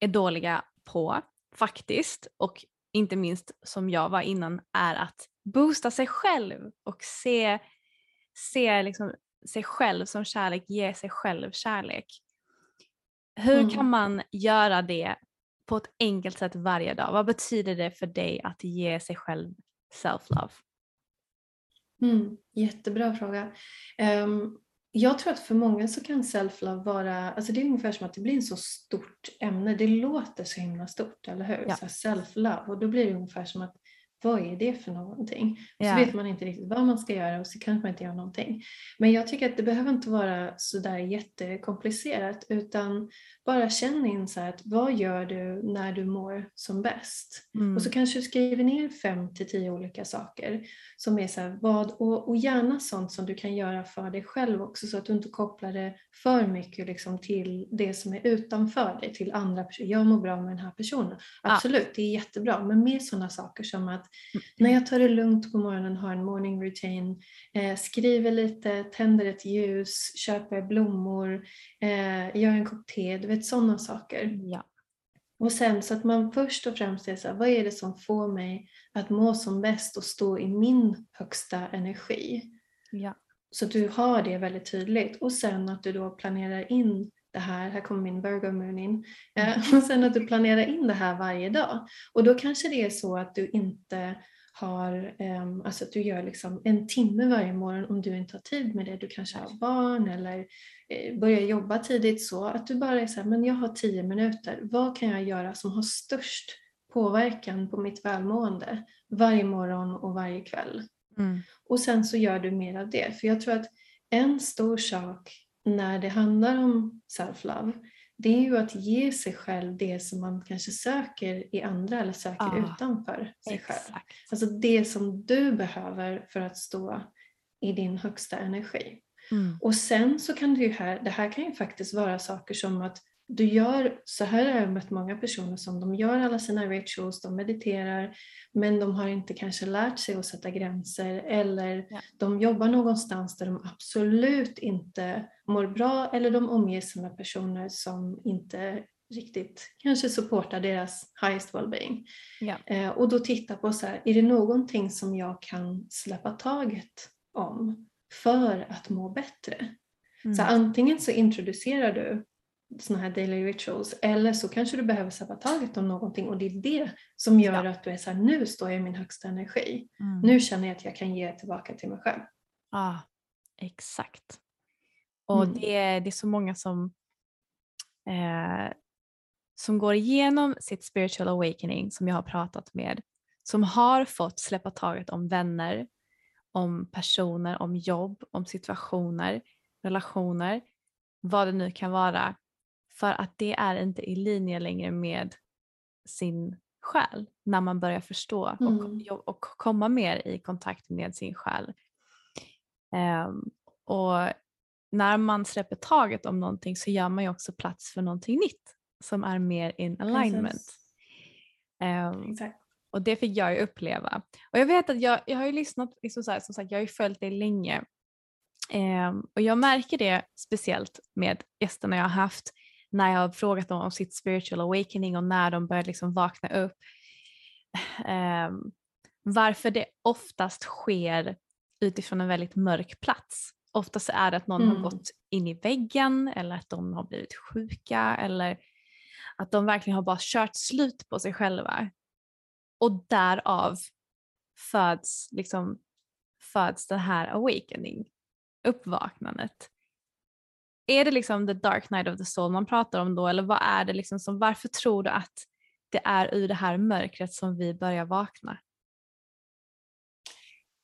är dåliga på faktiskt och inte minst som jag var innan är att boosta sig själv och se, se liksom, sig själv som kärlek, ge sig själv kärlek. Hur mm. kan man göra det på ett enkelt sätt varje dag? Vad betyder det för dig att ge sig själv self-love? Mm, jättebra fråga. Um, jag tror att för många så kan self-love vara, alltså det är ungefär som att det blir en så stort ämne. Det låter så himla stort, eller hur? Ja. self-love och då blir det ungefär som att vad är det för någonting? Och så vet man inte riktigt vad man ska göra och så kanske man inte gör någonting. Men jag tycker att det behöver inte vara sådär jättekomplicerat utan bara känn in så att vad gör du när du mår som bäst? Mm. Och så kanske du skriver ner fem till tio olika saker som är så här, vad, och, och gärna sånt som du kan göra för dig själv också så att du inte kopplar det för mycket liksom till det som är utanför dig, till andra personer. Jag mår bra med den här personen. Absolut, ja. det är jättebra, men mer sådana saker som att. När jag tar det lugnt på morgonen, har en morning routine, eh, skriver lite, tänder ett ljus, köper blommor, eh, gör en kopp te, du vet sådana saker. Ja. Och sen så att man först och främst är så här, vad är det som får mig att må som bäst och stå i min högsta energi? Ja. Så att du har det väldigt tydligt och sen att du då planerar in det här, här kommer min Virgo Moon in, eh, (laughs) och sen att du planerar in det här varje dag. Och då kanske det är så att du inte har, um, alltså att du gör liksom en timme varje morgon om du inte har tid med det. Du kanske har barn eller eh, börjar jobba tidigt så att du bara är så här, men jag har tio minuter. Vad kan jag göra som har störst påverkan på mitt välmående varje morgon och varje kväll? Mm. Och sen så gör du mer av det. För jag tror att en stor sak när det handlar om self-love det är ju att ge sig själv det som man kanske söker i andra eller söker ah, utanför sig exakt. själv. Alltså det som du behöver för att stå i din högsta energi. Mm. Och sen så kan det ju här, det här kan ju faktiskt vara saker som att du gör, så här har jag mött många personer som de gör alla sina rituals, de mediterar, men de har inte kanske lärt sig att sätta gränser eller Ja. de jobbar någonstans där de absolut inte mår bra eller de omger sig med personer som inte riktigt kanske supportar deras highest well-being. Ja. Eh, och då titta på så här, är det någonting som jag kan släppa taget om för att må bättre? Mm. Så antingen så introducerar du sådana här daily rituals eller så kanske du behöver släppa taget om någonting och det är det som gör Ja. att du är så här, nu står jag i min högsta energi. Mm. Nu känner jag att jag kan ge tillbaka till mig själv. Ja, exakt. Och Mm. det, är- det är så många som, eh, som går igenom sitt spiritual awakening som jag har pratat med, som har fått släppa taget om vänner, om personer, om jobb, om situationer, relationer, vad det nu kan vara, för att det är inte i linje längre med sin själ när man börjar förstå och, Mm. jo- och komma mer i kontakt med sin själ. Ehm, och när man släpper taget om någonting så gör man ju också plats för någonting nytt som är mer in alignment. Exakt. och det fick jag ju uppleva. Och jag vet att jag, jag har ju lyssnat, liksom så här, som sagt jag har ju följt dig länge. Ehm, och jag märker det speciellt med gästerna jag har haft när jag har frågat dem om sitt spiritual awakening och när de börjar liksom vakna upp. Ehm, varför det oftast sker utifrån en väldigt mörk plats. Oftast är det att någon har Mm. gått in i väggen eller att de har blivit sjuka eller att de verkligen har bara kört slut på sig själva. Och därav föds, liksom, föds det här awakening, uppvaknandet. Är det liksom the dark night of the soul man pratar om då eller vad är det liksom som, varför tror du att det är ur det här mörkret som vi börjar vakna?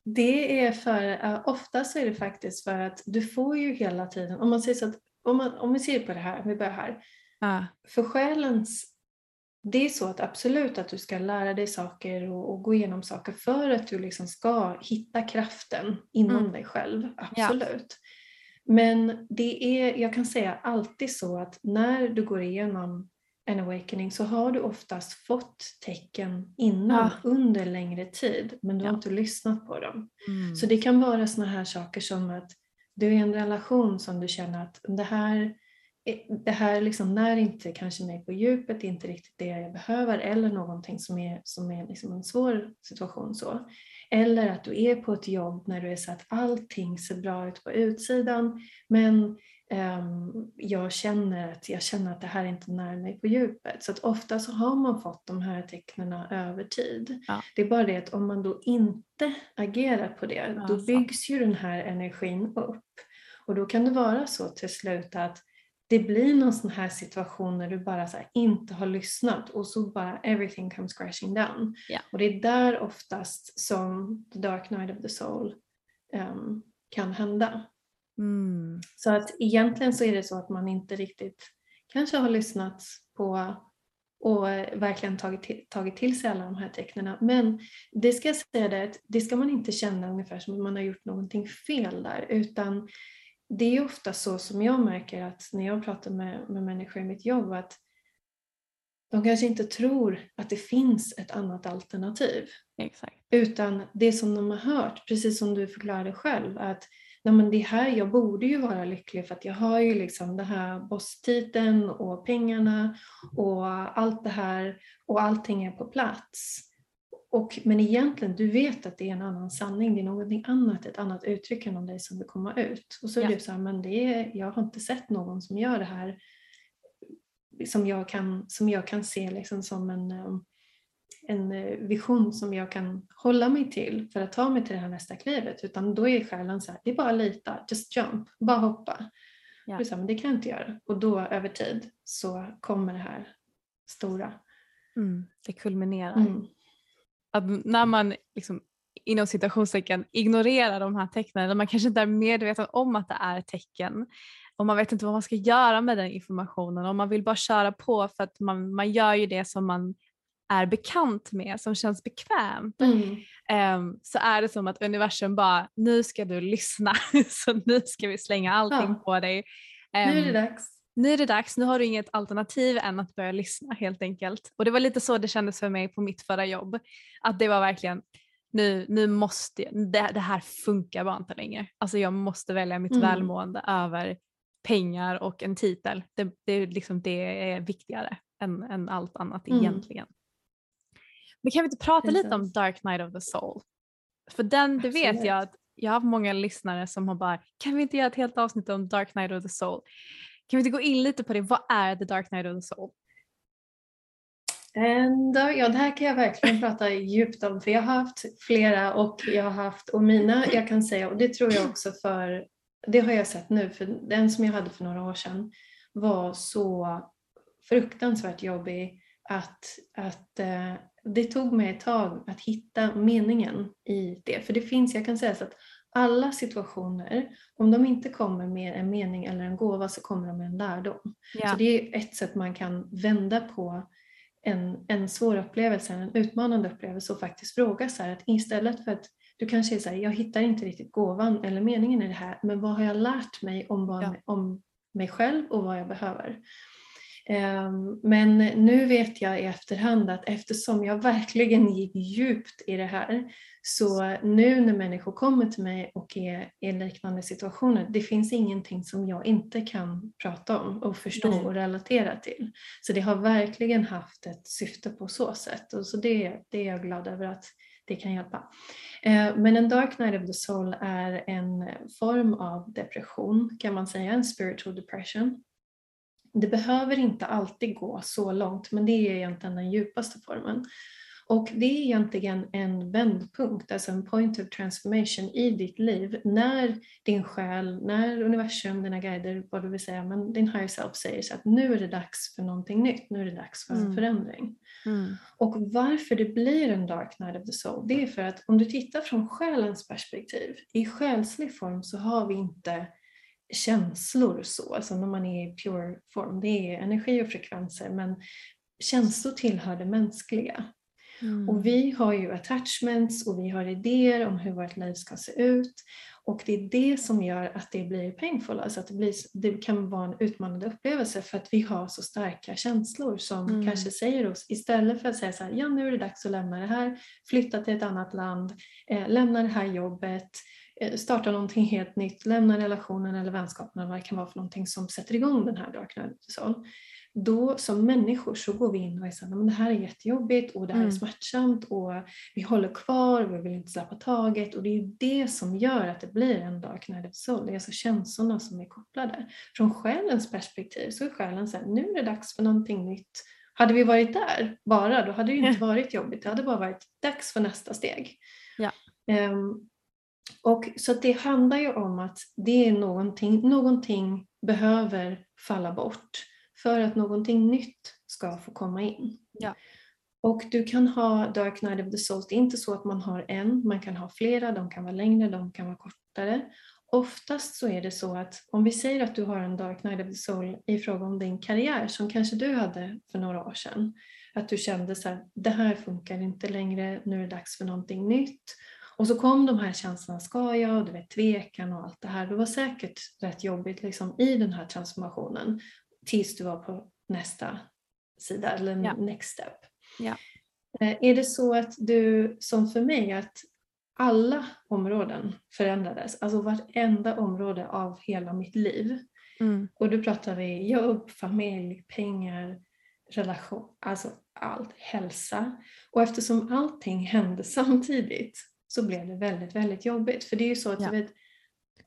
Det är för, ofta så är det faktiskt för att du får ju hela tiden, om man säger så att, om, man, om vi ser på det här, vi börjar här. Ja, För själens, det är så att absolut att du ska lära dig saker och, och gå igenom saker för att du liksom ska hitta kraften inom Mm. dig själv, absolut. Men det är, jag kan säga alltid så att när du går igenom en awakening så har du oftast fått tecken innan Ja. under längre tid men du har Ja. inte lyssnat på dem. mm. Så det kan vara såna här saker som att du är i en relation som du känner att det här, det här liksom när inte kanske mig på djupet, det är inte riktigt det jag behöver eller någonting som är, som är liksom en svår situation. så. Eller att du är på ett jobb när du är så att allting ser bra ut på utsidan men ehm, jag, känner att, jag känner att det här inte när mig på djupet. Så att ofta så har man fått de här tecknen över tid. Ja. Det är bara det att om man då inte agerar på det, Ja, då byggs ju den här energin upp. Och då kan det vara så till slut att det blir någon sån här situation när du bara så inte har lyssnat och så bara everything comes crashing down. Ja. Och det är där oftast som the dark night of the soul ehm, kan hända. Mm. Så att egentligen så är det så att man inte riktigt kanske har lyssnat på och verkligen tagit till, tagit till sig alla de här tecknen. Men det ska jag säga det, att det ska man inte känna ungefär som att man har gjort någonting fel där utan det är ofta så som jag märker att när jag pratar med, med människor i mitt jobb att de kanske inte tror att det finns ett annat alternativ. Exakt. Utan det som de har hört, precis som du förklarade själv, att Nej, men det här, jag borde ju vara lycklig för att jag har ju liksom det här bosstiteln och pengarna och allt det här och allting är på plats. Och, men egentligen, du vet att det är en annan sanning, det är någonting annat, ett annat uttryck inom dig som vill komma ut. Och så är Ja. det så här, men det är, jag har inte sett någon som gör det här som jag kan, som jag kan se liksom som en, um, en eh, vision som jag kan hålla mig till för att ta mig till det här nästa klivet. Utan då är själen så här, det är bara att lita, just jump, bara hoppa. Ja. Så här, men det kan jag inte göra. Och då över tid så kommer det här stora. Mm. Det kulminerar. Mm. Att när man liksom, inom citationstecken ignorerar de här tecknen eller man kanske inte är medveten om att det är tecken och man vet inte vad man ska göra med den informationen och man vill bara köra på för att man, man gör ju det som man är bekant med, som känns bekvämt, Mm. um, så är det som att universum bara, nu ska du lyssna, (laughs) så nu ska vi slänga allting Ja. på dig. Nu är det Ehm, dags. Nu är det dags, nu har du inget alternativ än att börja lyssna helt enkelt. Och det var lite så det kändes för mig på mitt förra jobb. Att det var verkligen, nu, nu måste jag, det, det här funkar bara inte längre. Alltså jag måste välja mitt Mm. välmående över pengar och en titel. Det, det, är liksom, det är viktigare än, än allt annat Mm. egentligen. Men kan vi inte prata är lite om Dark Night of the Soul? För den, det vet jag att jag har haft många lyssnare som har bara, kan vi inte göra ett helt avsnitt om Dark Night of the Soul? Kan vi inte gå in lite på det? Vad är The Dark Knight of the Soul? And, ja, det här kan jag verkligen prata djupt om för jag har haft flera och jag har haft, och mina, jag kan säga, och det tror jag också för, det har jag sett nu, för den som jag hade för några år sedan var så fruktansvärt jobbig att, att eh, det tog mig ett tag att hitta meningen i det. För det finns, jag kan säga så att alla situationer, om de inte kommer med en mening eller en gåva så kommer de med en lärdom. Ja. Så det är ett sätt man kan vända på en, en svår upplevelse, en utmanande upplevelse och faktiskt fråga så här att istället för att du kanske är så här, jag hittar inte riktigt gåvan eller meningen i det här, men vad har jag lärt mig om, vad, Ja. om mig själv och vad jag behöver? Ehm, Men nu vet jag i efterhand att eftersom jag verkligen gick djupt i det här så nu när människor kommer till mig och är i liknande situationer, det finns ingenting som jag inte kan prata om och förstå Nej. och relatera till. Så det har verkligen haft ett syfte på så sätt och så det, det är jag glad över att det kan hjälpa. Eh, Men en dark night of the soul är en form av depression kan man säga, en spiritual depression. Det behöver inte alltid gå så långt men det är egentligen den djupaste formen. Och det är egentligen en vändpunkt, alltså en point of transformation i ditt liv när din själ, när universum, dina guider, vad du vill säga, men din higher self säger så att nu är det dags för någonting nytt, nu är det dags för en Mm. förändring. Mm. Och varför det blir en dark night of the soul, det är för att om du tittar från själens perspektiv, i själslig form så har vi inte känslor så, alltså när man är i pure form, det är energi och frekvenser, men känslor tillhör det mänskliga. Mm. Och vi har ju attachments och vi har idéer om hur vårt liv ska se ut. Och det är det som gör att det blir painful, alltså att det, blir, det kan vara en utmanande upplevelse för att vi har så starka känslor som Mm. kanske säger oss, istället för att säga så här, ja nu är det dags att lämna det här, flytta till ett annat land, eh, lämna det här jobbet, starta någonting helt nytt, lämna relationen eller vänskapen eller vad det kan vara för någonting som sätter igång den här dark soul då som människor så går vi in och "Nej, men det här är jättejobbigt och det här Mm. är smärtsamt och vi håller kvar och vi vill inte släppa taget och det är det som gör att det blir en dark night of soul. Det är alltså känslorna som är kopplade. Från själens perspektiv så är själen så här, nu är det dags för någonting nytt. Hade vi varit där bara, då hade det ju inte varit jobbigt. Det hade bara varit dags för nästa steg. Ja. Ehm, och så det handlar ju om att det är någonting, någonting behöver falla bort för att någonting nytt ska få komma in. Ja. Och du kan ha Dark Night of the Souls, det är inte så att man har en, man kan ha flera, de kan vara längre, de kan vara kortare. Oftast så är det så att om vi säger att du har en Dark Night of the Soul i fråga om din karriär som kanske du hade för några år sedan. Att du kände så här, det här funkar inte längre, nu är det dags för någonting nytt. Och så kom de här känslorna, ska jag, och du vet tvekan och allt det här. Det var säkert rätt jobbigt liksom, i den här transformationen tills du var på nästa sida eller Ja. next step. Ja. Eh, Är det så att du, som för mig, att alla områden förändrades, alltså vartenda område av hela mitt liv. Mm. Och då pratar vi jobb, familj, pengar, relation, alltså allt, hälsa. Och eftersom allting hände (laughs) samtidigt så blev det väldigt, väldigt jobbigt. För det är ju så att Ja. vet,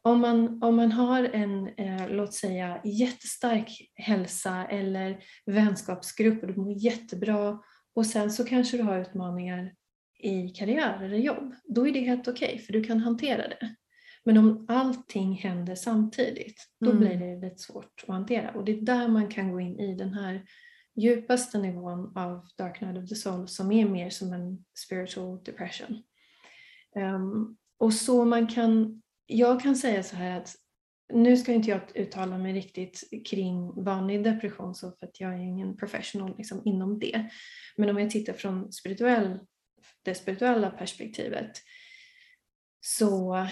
om man, om man har en, eh, låt säga, jättestark hälsa eller vänskapsgrupp och du mår jättebra och sen så kanske du har utmaningar i karriär eller jobb, då är det helt okej för du kan hantera det. Men om allting händer samtidigt, då Mm. blir det lite svårt att hantera. Och det är där man kan gå in i den här djupaste nivån av Dark Night of the Soul som är mer som en spiritual depression. Ehm, och så man kan, jag kan säga så här att nu ska inte jag uttala mig riktigt kring vanlig depression så för att jag är ingen professional liksom inom det. Men om jag tittar från spirituell, det spirituella perspektivet så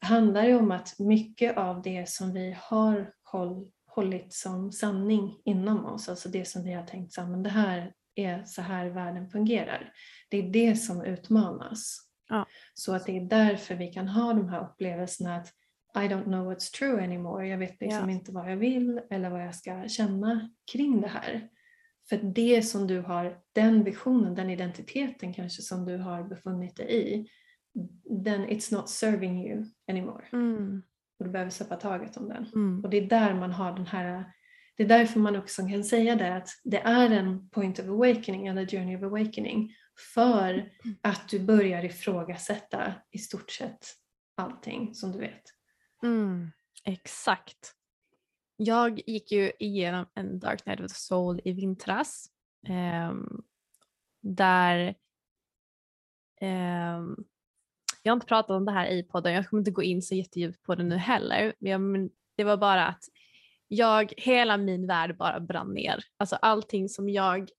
handlar det om att mycket av det som vi har håll, hållit som sanning inom oss, alltså det som vi har tänkt så men det här är så här världen fungerar. Det är det som utmanas. Ja. Så att det är därför vi kan ha de här upplevelserna att I don't know what's true anymore. Jag vet liksom ja. inte vad jag vill eller vad jag ska känna kring det här. För det som du har, den visionen, den identiteten kanske som du har befunnit dig i, then it's not serving you anymore. Mm. Och du behöver släppa taget om den. Mm. Och det är där man har den här det är därför man också kan säga det att det är en point of awakening eller journey of awakening för mm. att du börjar ifrågasätta i stort sett allting som du vet. Mm, exakt. Jag gick ju igenom en Dark Night of the Soul i vintras eh, där eh, jag har inte pratat om det här i podden, jag kommer inte gå in så jättedjupt på det nu heller. Men det var bara att jag, hela min värld bara brann ner. Alltså allting som jag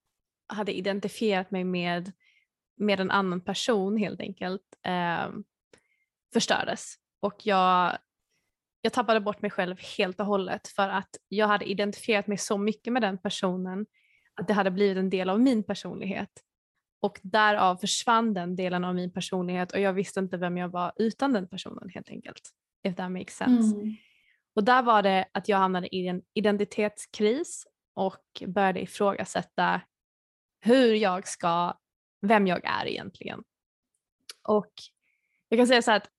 hade identifierat mig med, med en annan person helt enkelt, eh, förstördes. Och jag, jag tappade bort mig själv helt och hållet för att jag hade identifierat mig så mycket med den personen att det hade blivit en del av min personlighet. Och därav försvann den delen av min personlighet och jag visste inte vem jag var utan den personen helt enkelt. If that makes sense. Mm. Och där var det att jag hamnade i en identitetskris och började ifrågasätta hur jag ska, vem jag är egentligen. Och jag kan säga så att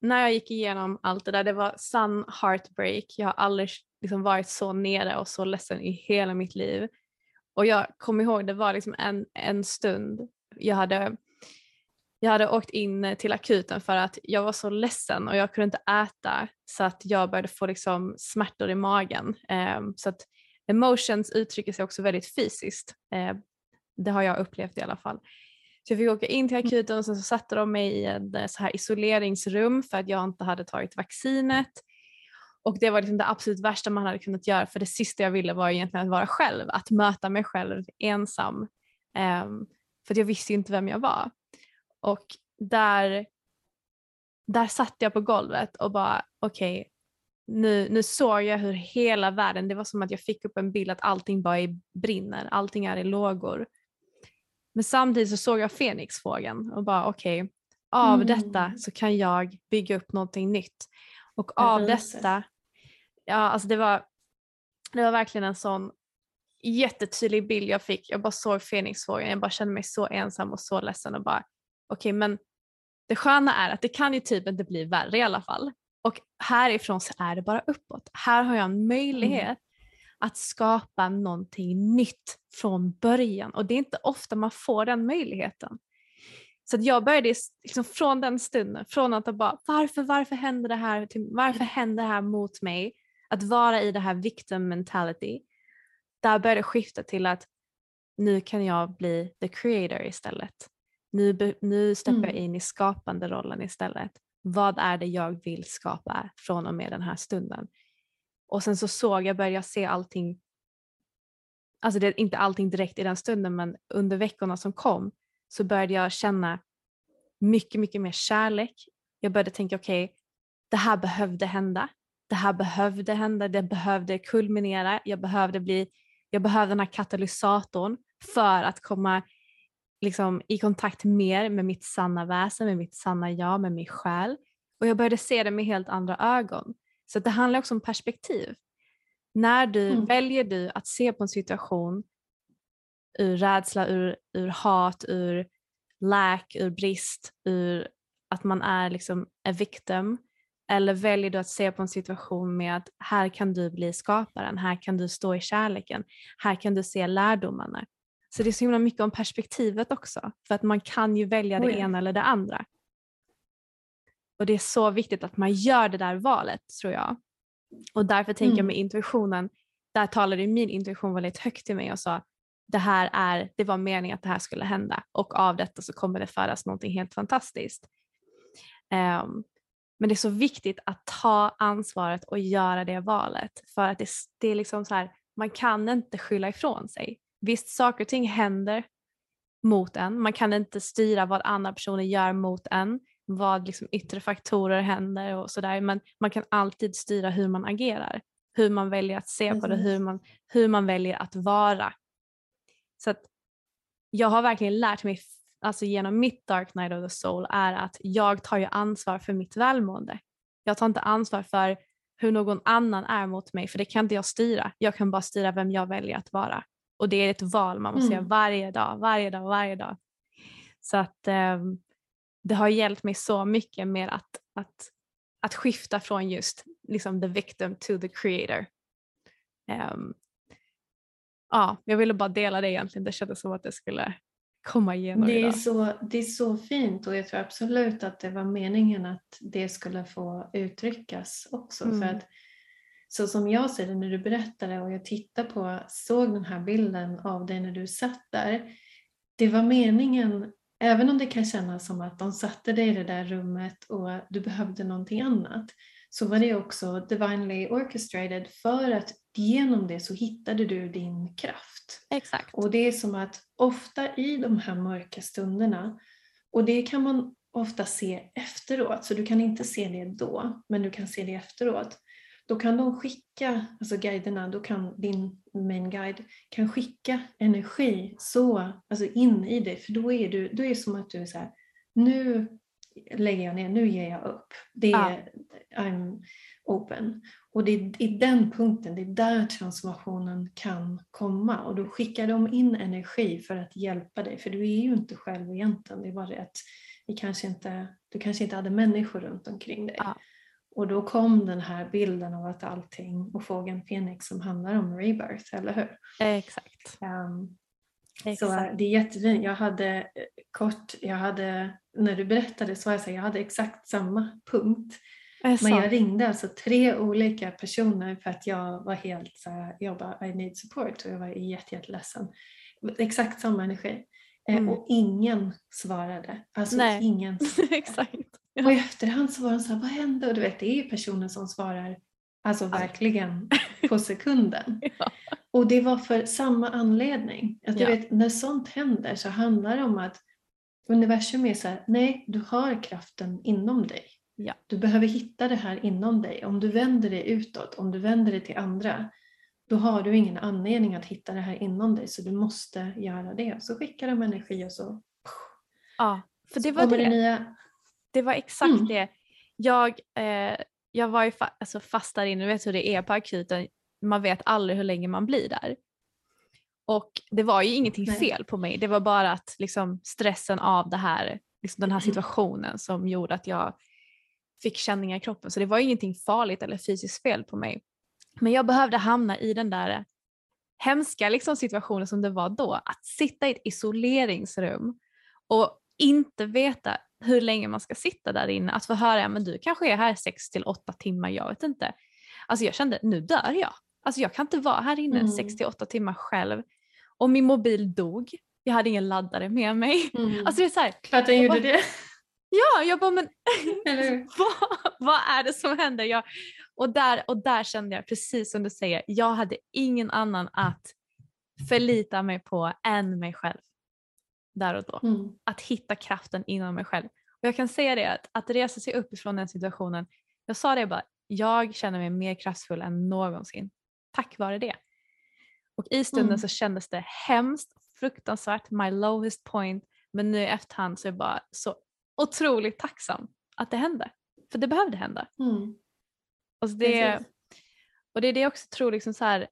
när jag gick igenom allt det där, det var sann heartbreak. Jag har aldrig liksom varit så nere och så ledsen i hela mitt liv. Och jag kommer ihåg, det var liksom en, en stund jag hade jag hade åkt in till akuten för att jag var så ledsen och jag kunde inte äta så att jag började få liksom smärtor i magen. Um, så att emotions uttrycker sig också väldigt fysiskt. Uh, det har jag upplevt i alla fall. Så jag fick åka in till akuten och sen så satte de mig i ett eh, så här isoleringsrum för att jag inte hade tagit vaccinet. Och det var liksom det absolut värsta man hade kunnat göra för det sista jag ville var egentligen att vara själv, att möta mig själv ensam. Um, för jag visste inte vem jag var. Och där, där satt jag på golvet och bara okej, okay, nu, nu såg jag hur hela världen, det var som att jag fick upp en bild att allting bara är, brinner, allting är i lågor. Men samtidigt så såg jag Fenixfågeln och bara okej, okay, av mm. detta så kan jag bygga upp någonting nytt. Och av detta, ja alltså det var, det var verkligen en sån jättetydlig bild jag fick. Jag bara såg Fenixfågeln, jag bara kände mig så ensam och så ledsen och bara okej okay, men det sköna är att det kan ju typ inte bli värre i alla fall. Och härifrån så är det bara uppåt. Här har jag en möjlighet mm. Att skapa någonting nytt från början och det är inte ofta man får den möjligheten. Så jag började liksom från den stunden, från att bara varför, varför händer det här, varför händer det här mot mig? Att vara i det här victim mentality. Där började det skifta till att nu kan jag bli the creator istället. Nu, nu steppar mm. jag in i skapande rollen istället. Vad är det jag vill skapa från och med den här stunden? Och sen så såg jag, började jag se allting, alltså det, inte allting direkt i den stunden men under veckorna som kom så började jag känna mycket, mycket mer kärlek. Jag började tänka okej, okay, det här behövde hända. Det här behövde hända, det behövde kulminera, jag behövde bli, jag behövde den här katalysatorn för att komma liksom, i kontakt mer med mitt sanna väsen, med mitt sanna jag, med min själ. Och jag började se det med helt andra ögon. Så det handlar också om perspektiv. När du mm. väljer du att se på en situation ur rädsla, ur, ur hat, ur lack, ur brist, ur att man är liksom a victim eller väljer du att se på en situation med att här kan du bli skaparen, här kan du stå i kärleken, här kan du se lärdomarna. Så det är så himla mycket om perspektivet också. För att man kan ju välja det ja. ena eller det andra. Och det är så viktigt att man gör det där valet tror jag. Och därför tänker mm. jag med intuitionen, där talade min intuition väldigt högt till mig och sa det här är, det var meningen att det här skulle hända och av detta så kommer det föras någonting helt fantastiskt. Um, Men det är så viktigt att ta ansvaret och göra det valet. För att det, det är liksom så här, man kan inte skylla ifrån sig. Visst, saker och ting händer mot en. Man kan inte styra vad andra personer gör mot en, vad liksom yttre faktorer händer och sådär. Men man kan alltid styra hur man agerar, hur man väljer att se på det, hur man, hur man väljer att vara. Så att jag har verkligen lärt mig alltså genom mitt Dark Night of the Soul är att jag tar ju ansvar för mitt välmående. Jag tar inte ansvar för hur någon annan är mot mig för det kan inte jag styra. Jag kan bara styra vem jag väljer att vara. Och det är ett val man måste mm. göra varje dag, varje dag, varje dag. Så att eh, det har hjälpt mig så mycket med att, att, att skifta från just liksom the victim to the creator. Um, ja, jag ville bara dela det egentligen. Det kändes som att det skulle komma igenom det är, idag. så, det är så fint och jag tror absolut att det var meningen att det skulle få uttryckas också. Mm. För att så som jag ser det när du berättade och jag tittade på, såg den här bilden av dig när du satt där. Det var meningen, även om det kan kännas som att de satte dig i det där rummet och du behövde någonting annat, så var det också divinely orchestrated för att genom det så hittade du din kraft. Exakt. Och det är som att ofta i de här mörka stunderna, och det kan man ofta se efteråt, så du kan inte se det då, men du kan se det efteråt. Då kan de skicka, alltså guiderna, då kan din main guide kan skicka energi så, alltså in i dig, för då är, du, då är det som att du är så här, nu lägger jag ner, nu ger jag upp. Det är, ja. I'm open. Och det är i den punkten, det är där transformationen kan komma. Och då skickar de in energi för att hjälpa dig, för du är ju inte själv egentligen. Det är bara det att vi kanske inte, du kanske inte hade människor runt omkring dig. Ja. Och då kom den här bilden av att allting, och fågeln Fenix som handlar om rebirth, eller hur? Exakt. Um, så det är jättefint. Jag hade eh, kort, jag hade, när du berättade så var jag så jag hade exakt samma punkt. Men jag ringde alltså tre olika personer för att jag var helt så här, jag bara I need support och jag var jätteledsen. Exakt samma energi. Eh, mm. Och ingen svarade. Alltså Nej. ingen. (laughs) exakt. Ja. Och i efterhand så var de så här, vad hände? Och du vet, det är ju personer som svarar alltså verkligen på sekunden. (laughs) ja. Och det var för samma anledning. Att du ja. vet, när sånt händer så handlar det om att universum är så här, nej, du har kraften inom dig. Ja. Du behöver hitta det här inom dig. Om du vänder dig utåt, om du vänder dig till andra, då har du ingen anledning att hitta det här inom dig så du måste göra det. Så skickar de energi och så... Ja, för det var det. det nya det var exakt mm. det. Jag, eh, jag var ju fa alltså fast där inne, du vet hur det är på akuten, man vet aldrig hur länge man blir där. Och det var ju ingenting Nej. fel på mig, det var bara att liksom, stressen av det här, liksom, den här mm. situationen som gjorde att jag fick känningar i kroppen. Så det var ingenting farligt eller fysiskt fel på mig. Men jag behövde hamna i den där hemska liksom, situationen som det var då. Att sitta i ett isoleringsrum och inte veta hur länge man ska sitta där inne. Att få höra, ja, men du kanske är här 6 till 8 timmar, jag vet inte. Alltså jag kände, nu dör jag. Alltså jag kan inte vara här inne mm. 6 till 8 timmar själv. Och min mobil dog. Jag hade ingen laddare med mig. Mm. Alltså det är så här, att den gjorde bara, det? Ja, jag bara men (laughs) (laughs) vad, vad är det som händer? Jag, och, där, och där kände jag precis som du säger, jag hade ingen annan att förlita mig på än mig själv där och då. Mm. Att hitta kraften inom mig själv. Och jag kan säga det att, att resa sig upp ifrån den situationen, jag sa det bara, jag känner mig mer kraftfull än någonsin tack vare det. Och i stunden mm. så kändes det hemskt, fruktansvärt, my lowest point, men nu i efterhand så är jag bara så otroligt tacksam att det hände. För det behövde hända. Mm. Och, det, och det är det jag också tror, liksom så här,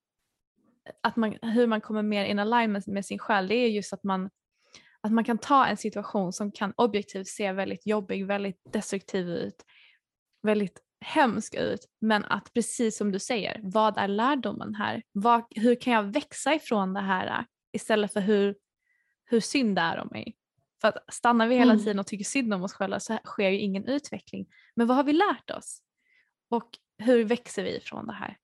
att man, hur man kommer mer in alignment med sin själ, det är just att man att man kan ta en situation som kan objektivt se väldigt jobbig, väldigt destruktiv ut, väldigt hemsk ut, men att precis som du säger, vad är lärdomen här? Vad, hur kan jag växa ifrån det här istället för hur, hur synd det är om mig? För att stannar vi hela mm. tiden och tycker synd om oss själva så sker ju ingen utveckling. Men vad har vi lärt oss? Och hur växer vi ifrån det här?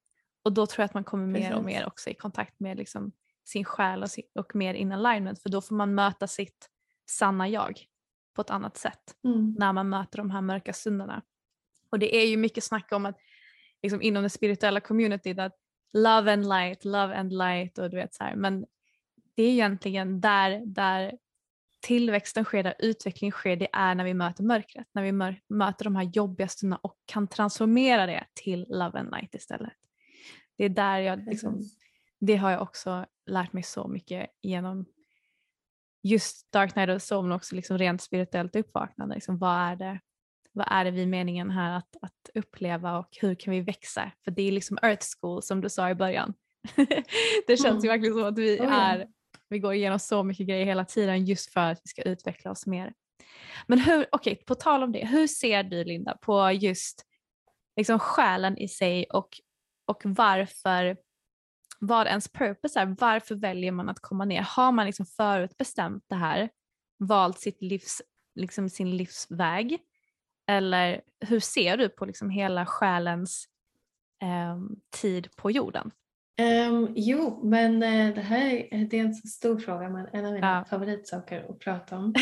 Och då tror jag att man kommer mer och mer också i kontakt med liksom sin själ och, sin, och mer in alignment för då får man möta sitt sanna jag på ett annat sätt mm. när man möter de här mörka stunderna. Och det är ju mycket snack om att liksom inom det spirituella communityt att love and light, love and light och du vet så här. Men det är egentligen där, där tillväxten sker, där utvecklingen sker, det är när vi möter mörkret. När vi möter de här jobbiga stunderna och kan transformera det till love and light istället. Det är där jag liksom, det har jag också lärt mig så mycket genom just Dark Night of the Soul men också liksom rent spirituellt uppvaknande. Liksom, vad, är det, vad är det vi är meningen här att, att uppleva och hur kan vi växa? För det är liksom Earth School som du sa i början. (laughs) det känns mm. ju verkligen som att vi, är, vi går igenom så mycket grejer hela tiden just för att vi ska utveckla oss mer. Men hur, okej, okay, på tal om det, hur ser du Linda på just liksom själen i sig och, och varför vad ens purpose är. Varför väljer man att komma ner? Har man liksom förut bestämt det här, valt sitt livs, liksom sin livsväg? Eller hur ser du på liksom hela själens eh, tid på jorden? Um, jo, men uh, det här det är en stor fråga, men en av mina ja. favoritsaker att prata om.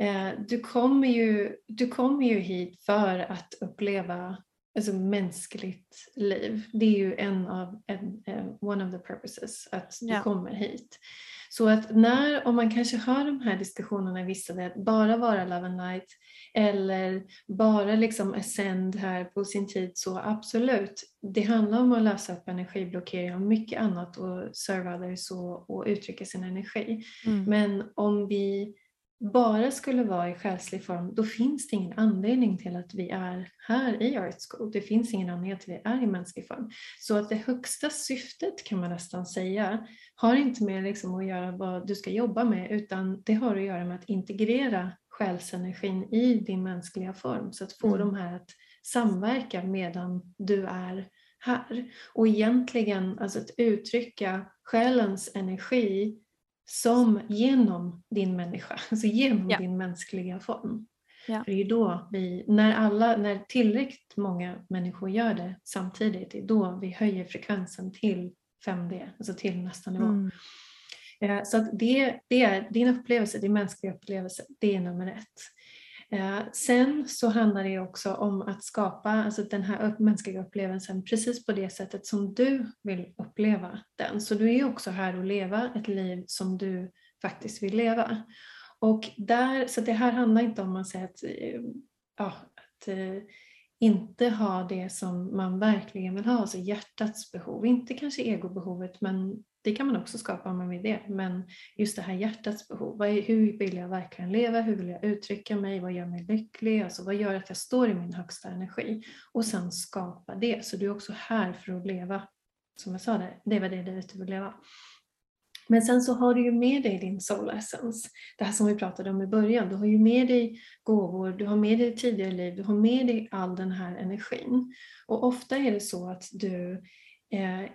uh, (laughs) du, kommer ju, du kommer ju hit för att uppleva alltså mänskligt liv. Det är ju en av, en, en, one of the purposes att du ja. kommer hit. Så att när, om man kanske hör de här diskussionerna i vissa, att bara vara Love and Light eller bara liksom ascend här på sin tid, så absolut. Det handlar om att lösa upp energiblockering och mycket annat och serve others och, och uttrycka sin energi. Mm. Men om vi bara skulle vara i själslig form, då finns det ingen anledning till att vi är här i Art School. Det finns ingen anledning till att vi är i mänsklig form. Så att det högsta syftet kan man nästan säga har inte med liksom att göra vad du ska jobba med utan det har att göra med att integrera själsenergin i din mänskliga form så att få mm. de här att samverka medan du är här. Och egentligen alltså att uttrycka själens energi som genom din människa, (laughs) alltså genom ja. din mänskliga form. Ja. För det är då vi, när, alla, när tillräckligt många människor gör det samtidigt, det är då vi höjer frekvensen till 5D, alltså till nästa nivå. Mm. Eh, så det, det är din upplevelse, din mänskliga upplevelse, det är nummer ett. Eh, sen så handlar det också om att skapa alltså den här mänskliga upplevelsen precis på det sättet som du vill uppleva den. Så du är också här och leva ett liv som du faktiskt vill leva. Och där, så det här handlar inte om att säga att, eh, ja, att eh, inte ha det som man verkligen vill ha, alltså hjärtats behov. Inte kanske egobehovet men det kan man också skapa om man vill det. Men just det här hjärtats behov. Är, hur vill jag verkligen leva? Hur vill jag uttrycka mig? Vad gör mig lycklig? Alltså, vad gör att jag står i min högsta energi? Och sen skapa det. Så du är också här för att leva. Som jag sa, där, det var det livet du vill leva. Men sen så har du ju med dig din soul essence. Det här som vi pratade om i början. Du har ju med dig gåvor, du har med dig tidigare liv, du har med dig all den här energin. Och ofta är det så att du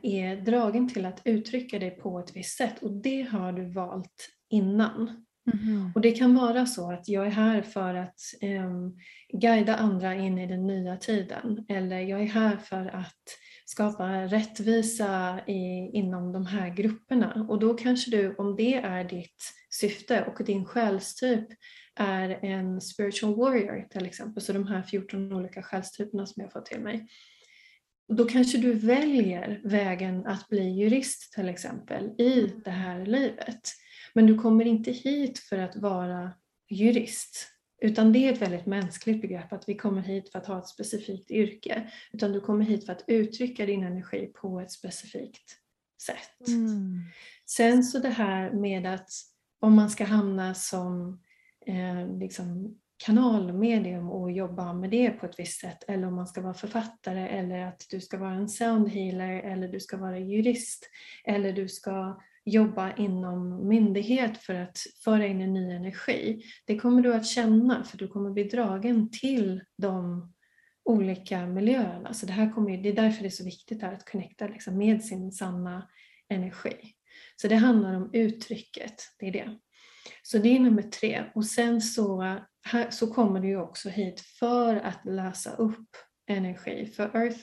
är dragen till att uttrycka dig på ett visst sätt. Och det har du valt innan. Mm. Och det kan vara så att jag är här för att um, guida andra in i den nya tiden. Eller jag är här för att skapa rättvisa i, inom de här grupperna. Och då kanske du, om det är ditt syfte och din själstyp är en spiritual warrior till exempel, så de här 14 olika själstyperna som jag fått till mig, då kanske du väljer vägen att bli jurist till exempel i mm. det här livet. Men du kommer inte hit för att vara jurist. Utan det är ett väldigt mänskligt begrepp att vi kommer hit för att ha ett specifikt yrke. Utan du kommer hit för att uttrycka din energi på ett specifikt sätt. Mm. Sen så det här med att om man ska hamna som eh, liksom kanalmedium och jobba med det på ett visst sätt eller om man ska vara författare eller att du ska vara en soundhealer eller du ska vara jurist eller du ska jobba inom myndighet för att föra in en ny energi. Det kommer du att känna för du kommer bli dragen till de olika miljöerna. Så det, här kommer, det är därför det är så viktigt att connecta liksom med sin sanna energi. Så det handlar om uttrycket, det är det. Så det är nummer tre. Och sen så, så kommer du också hit för att läsa upp energi. För Earth,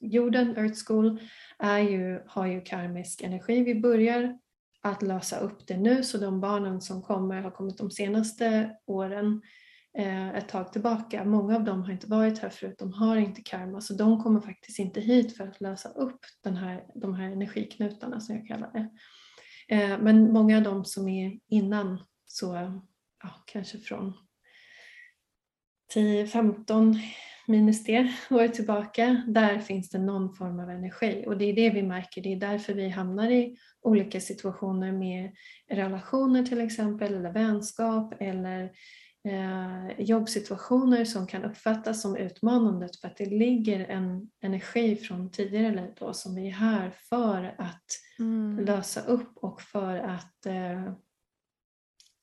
jorden, Earth School, är ju, har ju karmisk energi. Vi börjar att lösa upp det nu, så de barnen som kommer har kommit de senaste åren eh, ett tag tillbaka. Många av dem har inte varit här förut, de har inte karma så de kommer faktiskt inte hit för att lösa upp den här, de här energiknutarna som jag kallar det. Eh, men många av dem som är innan, så ja, kanske från 10-15 minus det år tillbaka, där finns det någon form av energi och det är det vi märker. Det är därför vi hamnar i olika situationer med relationer till exempel eller vänskap eller eh, jobbsituationer som kan uppfattas som utmanande för att det ligger en energi från tidigare liv då, som vi är här för att mm. lösa upp och för att eh,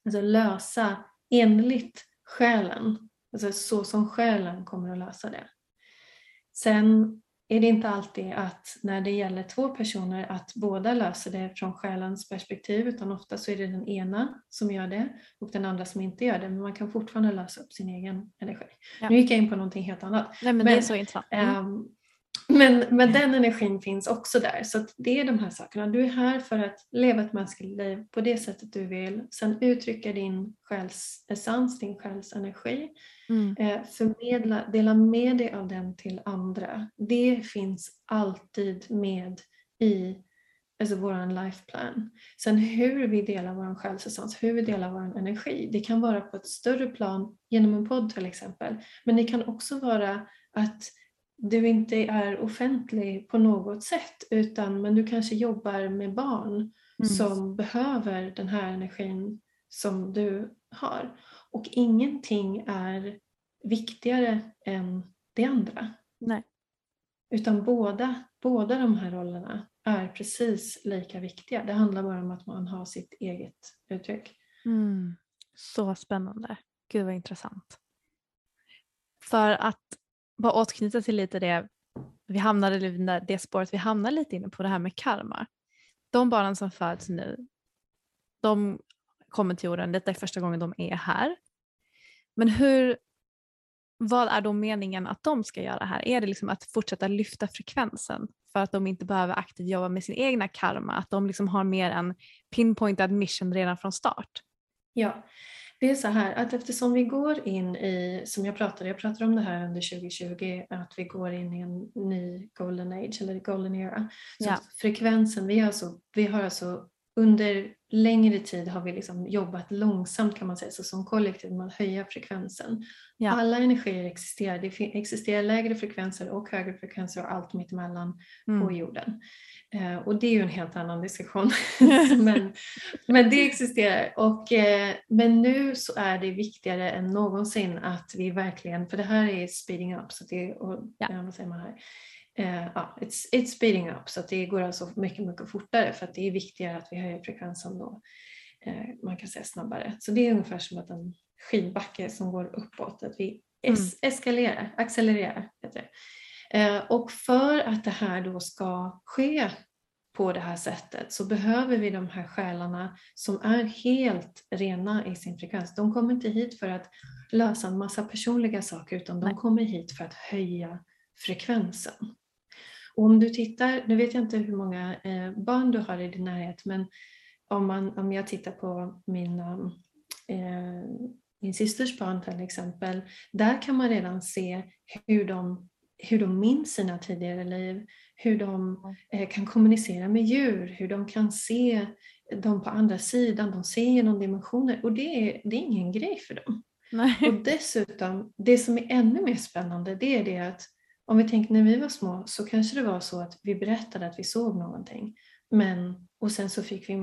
alltså lösa enligt själen Alltså så som själen kommer att lösa det. Sen är det inte alltid att när det gäller två personer att båda löser det från själens perspektiv utan ofta så är det den ena som gör det och den andra som inte gör det men man kan fortfarande lösa upp sin egen energi. Ja. Nu gick jag in på någonting helt annat. Nej, men, men det är så intressant. Mm. Men, men den energin finns också där. Så det är de här sakerna. Du är här för att leva ett mänskligt liv på det sättet du vill. Sen uttrycka din själsessens, din själsenergi. Mm. Eh, förmedla, dela med dig av den till andra. Det finns alltid med i alltså vår lifeplan. Sen hur vi delar vår själsessens, hur vi delar vår energi. Det kan vara på ett större plan genom en podd till exempel. Men det kan också vara att du inte är offentlig på något sätt utan men du kanske jobbar med barn mm. som behöver den här energin som du har. Och ingenting är viktigare än det andra. Nej. Utan båda, båda de här rollerna är precis lika viktiga. Det handlar bara om att man har sitt eget uttryck. Mm. Så spännande. Gud vad intressant. För att bara återknyta till lite det vi hamnade i det spåret vi hamnade lite inne på det här med karma. De barnen som föds nu, de kommer till jorden, detta är första gången de är här. Men hur, vad är då meningen att de ska göra här? Är det liksom att fortsätta lyfta frekvensen för att de inte behöver aktivt jobba med sin egna karma? Att de liksom har mer en pinpointad mission redan från start? Ja, det är så här att eftersom vi går in i, som jag pratade, jag pratade om det här under 2020, att vi går in i en ny golden age eller golden era. Så ja. frekvensen, vi har, alltså, vi har alltså under längre tid har vi liksom jobbat långsamt kan man säga, så som kollektiv med att höja frekvensen. Ja. Alla energier existerar, det existerar lägre frekvenser och högre frekvenser och allt mittemellan mm. på jorden. Eh, och det är ju en helt annan diskussion. (laughs) men, men det existerar. Och, eh, men nu så är det viktigare än någonsin att vi verkligen, för det här är speeding up, så det, och, ja. vad säger man här? Uh, ja, it's, it's speeding up så det går alltså mycket, mycket fortare för att det är viktigare att vi höjer frekvensen då. Uh, man kan säga snabbare. Så det är ungefär som att en skidbacke som går uppåt, att vi es mm. eskalerar, accelererar. Heter. Uh, och för att det här då ska ske på det här sättet så behöver vi de här själarna som är helt rena i sin frekvens. De kommer inte hit för att lösa en massa personliga saker utan de kommer hit för att höja frekvensen. Om du tittar, nu vet jag inte hur många eh, barn du har i din närhet, men om, man, om jag tittar på mina, eh, min systers barn till exempel, där kan man redan se hur de, hur de minns sina tidigare liv, hur de eh, kan kommunicera med djur, hur de kan se dem på andra sidan, de ser genom dimensioner och det är, det är ingen grej för dem. Nej. Och dessutom, det som är ännu mer spännande det är det att om vi tänker när vi var små så kanske det var så att vi berättade att vi såg någonting. Men, och sen så fick vi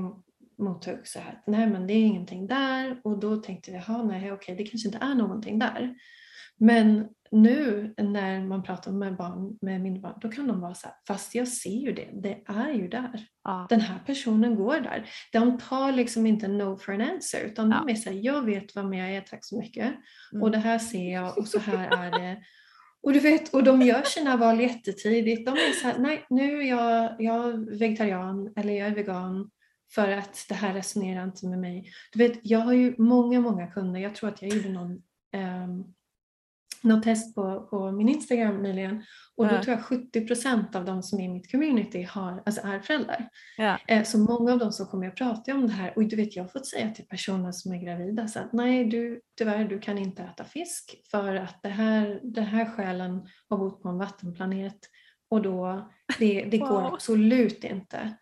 mothugg så här, nej men det är ingenting där och då tänkte vi, jaha nej okej det kanske inte är någonting där. Men nu när man pratar med barn, med mindre barn, då kan de vara så här, fast jag ser ju det, det är ju där. Ja. Den här personen går där. De tar liksom inte no for an answer utan ja. de är så här, jag vet vem jag är, tack så mycket. Mm. Och det här ser jag och så här är det. (laughs) Och du vet, och de gör sina val jättetidigt. De är så här, nej nu är jag, jag är vegetarian eller jag är vegan för att det här resonerar inte med mig. Du vet, jag har ju många, många kunder. Jag tror att jag gjorde någon um, något test på, på min Instagram nyligen och då Ja. tror jag 70% av de som är i mitt community har, alltså är föräldrar. Ja. Eh, Så många av dem som kommer att prata om det här och du vet jag har fått säga till personer som är gravida så att nej du, tyvärr du kan inte äta fisk för att det här, det här själen har bott på en vattenplanet och då det, det går Wow. absolut inte.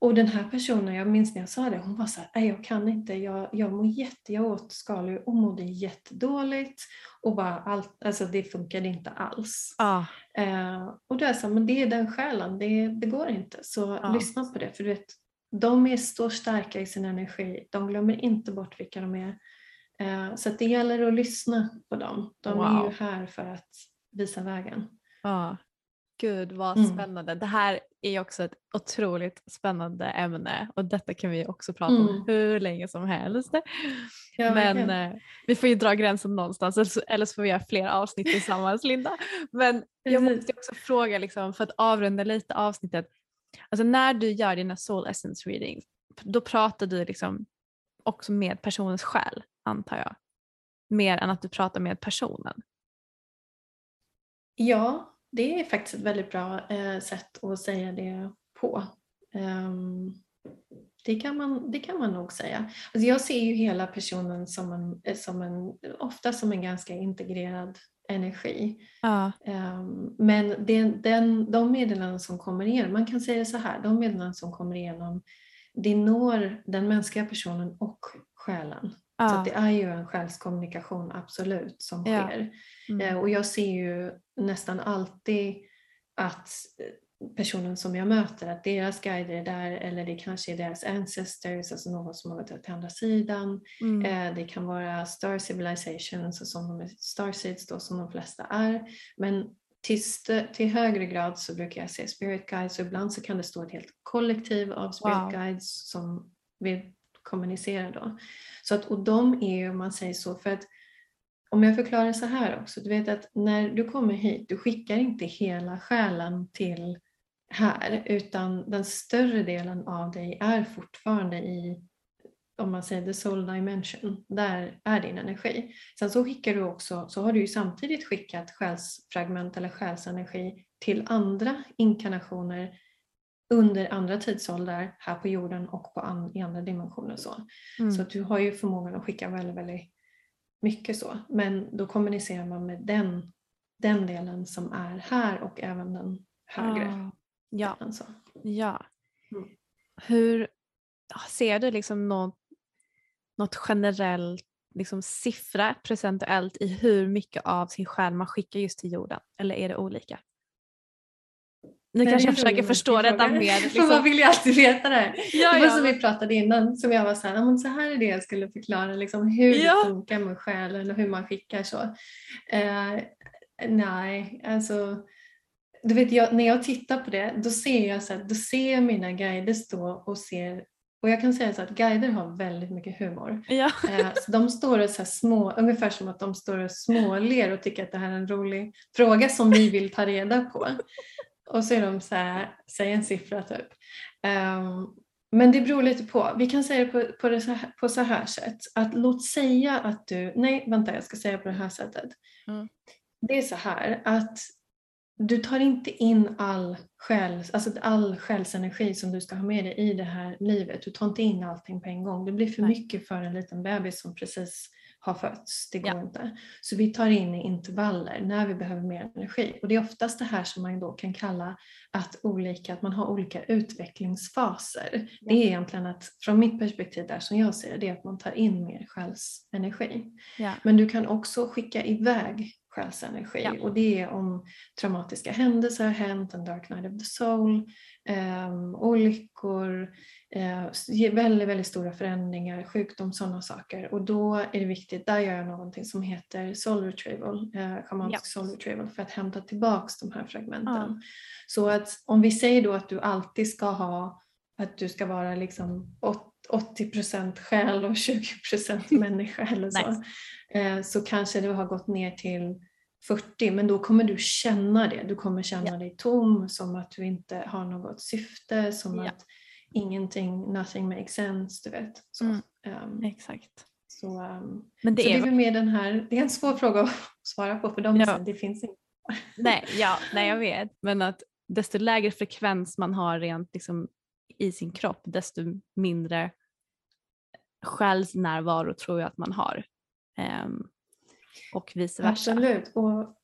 Och den här personen, jag minns när jag sa det, hon var så här, nej jag kan inte, jag, jag mår jätte, jag åt skaldjur och mådde jättedåligt och bara allt, alltså det funkade inte alls. Ja. Eh, och då är jag så här, men det är den själen, det, det går inte. Så Ja. lyssna på det, för du vet, de är så starka i sin energi, de glömmer inte bort vilka de är. Eh, så det gäller att lyssna på dem. De är ju Wow. här för att visa vägen. Ja. Gud vad Mm. spännande. Det här är också ett otroligt spännande ämne och detta kan vi också prata om Mm. hur länge som helst. Ja, Men eh, vi får ju dra gränsen någonstans eller så, får vi göra fler avsnitt tillsammans Linda. Men jag måste också fråga liksom, för att avrunda lite avsnittet. Alltså när du gör dina soul essence readings då pratar du liksom också med personens själ antar jag. Mer än att du pratar med personen. Ja, det är faktiskt ett väldigt bra eh, sätt att säga det på. Ehm, det, kan man, det kan man nog säga. Alltså jag ser ju hela personen som en, eh, som en, ofta som en ganska integrerad energi. Ja. Ehm, men den, den, de meddelanden som kommer igenom, man kan säga det så här, de meddelanden som kommer igenom, det når den mänskliga personen och själen. Så Ja. att det är ju en själskommunikation absolut som Ja. sker. Mm. Eh, Och jag ser ju nästan alltid att eh, personen som jag möter, att deras guider är där eller det kanske är deras ancestors, alltså någon som har varit till andra sidan. Mm. Eh, Det kan vara star civilizations, och som de är starseeds då, som de flesta är. Men till, till högre grad så brukar jag se spirit guides och ibland så kan det stå ett helt kollektiv av spirit Wow. guides som vill kommunicera då. Så att, och de är ju, om man säger så, för att om jag förklarar så här också, du vet att när du kommer hit, du skickar inte hela själen till här, utan den större delen av dig är fortfarande i, om man säger the soul dimension, där är din energi. Sen så skickar du också, så har du ju samtidigt skickat själsfragment eller själsenergi till andra inkarnationer under andra tidsåldrar här på jorden och på an, i andra dimensioner. Så. Mm. Så att du har ju förmågan att skicka väldigt, väldigt mycket så. Men då kommunicerar man med den, den delen som är här och även den högre. Ah, Ja, delen, så. ja. Mm. Hur ser du liksom något, något generellt liksom siffra procentuellt i hur mycket av sin själ man skickar just till jorden? Eller är det olika? Nu Nej, kanske jag försöker förstå detta mer. För man Liksom. vill ju alltid veta det här. (laughs) Ja, det var ja, som men- vi pratade innan, som jag var så här, "Ja, men så här är det jag skulle förklara, liksom, hur Ja. det funkar med själen och hur man skickar så. Eh, nej, alltså du vet, jag, när jag tittar på det, då ser jag så här, då ser jag mina guider stå och ser, och jag kan säga så att guider har väldigt mycket humor. Ja. Eh, så de står och så små, ungefär som att de står och småler och tycker att det här är en rolig fråga som vi vill ta reda på. Och så är de så här, säg en siffra typ. Ehm, men det beror lite på. Vi kan säga det på, på, det så här, på så här sätt. Att låt säga att du, nej vänta jag ska säga på det här sättet. Mm. Det är så här att du tar inte in all, själs, alltså all själsenergi som du ska ha med dig i det här livet. Du tar inte in allting på en gång. Det blir för Nej. mycket för en liten bebis som precis har fötts. Det går Ja. inte. Så vi tar in i intervaller när vi behöver mer energi. Och det är oftast det här som man då kan kalla att, olika, att man har olika utvecklingsfaser. Det är egentligen att, från mitt perspektiv där som jag ser det, det är att man tar in mer själsenergi. Ja. Men du kan också skicka iväg själsenergi Ja. och det är om traumatiska händelser har hänt, en dark night of the soul, um, olyckor, ge- väldigt, väldigt stora förändringar, sjukdom, sådana saker. Och då är det viktigt, där gör jag någonting som heter soul retrieval, schamansk Ja. soul retrieval för att hämta tillbaks de här fragmenten. Ja. Så att om vi säger då att du alltid ska ha, att du ska vara liksom åt- 80% själ och 20% (laughs) människa eller så. Nice. Eh, så kanske du har gått ner till 40 men då kommer du känna det. Du kommer känna Ja. dig tom, som att du inte har något syfte, som Ja. att ingenting, nothing makes sense, du vet. Så. Mm. Ehm, Exakt. Så, um, Men det så är det är väl mer den här, det är en svår fråga att svara på för dem, Ja. sen, det finns inte. (laughs) Nej, ja, nej, jag vet. Men att desto lägre frekvens man har rent liksom, i sin kropp desto mindre själsnärvaro tror jag att man har. Ehm, och vice versa. Absolut. Och,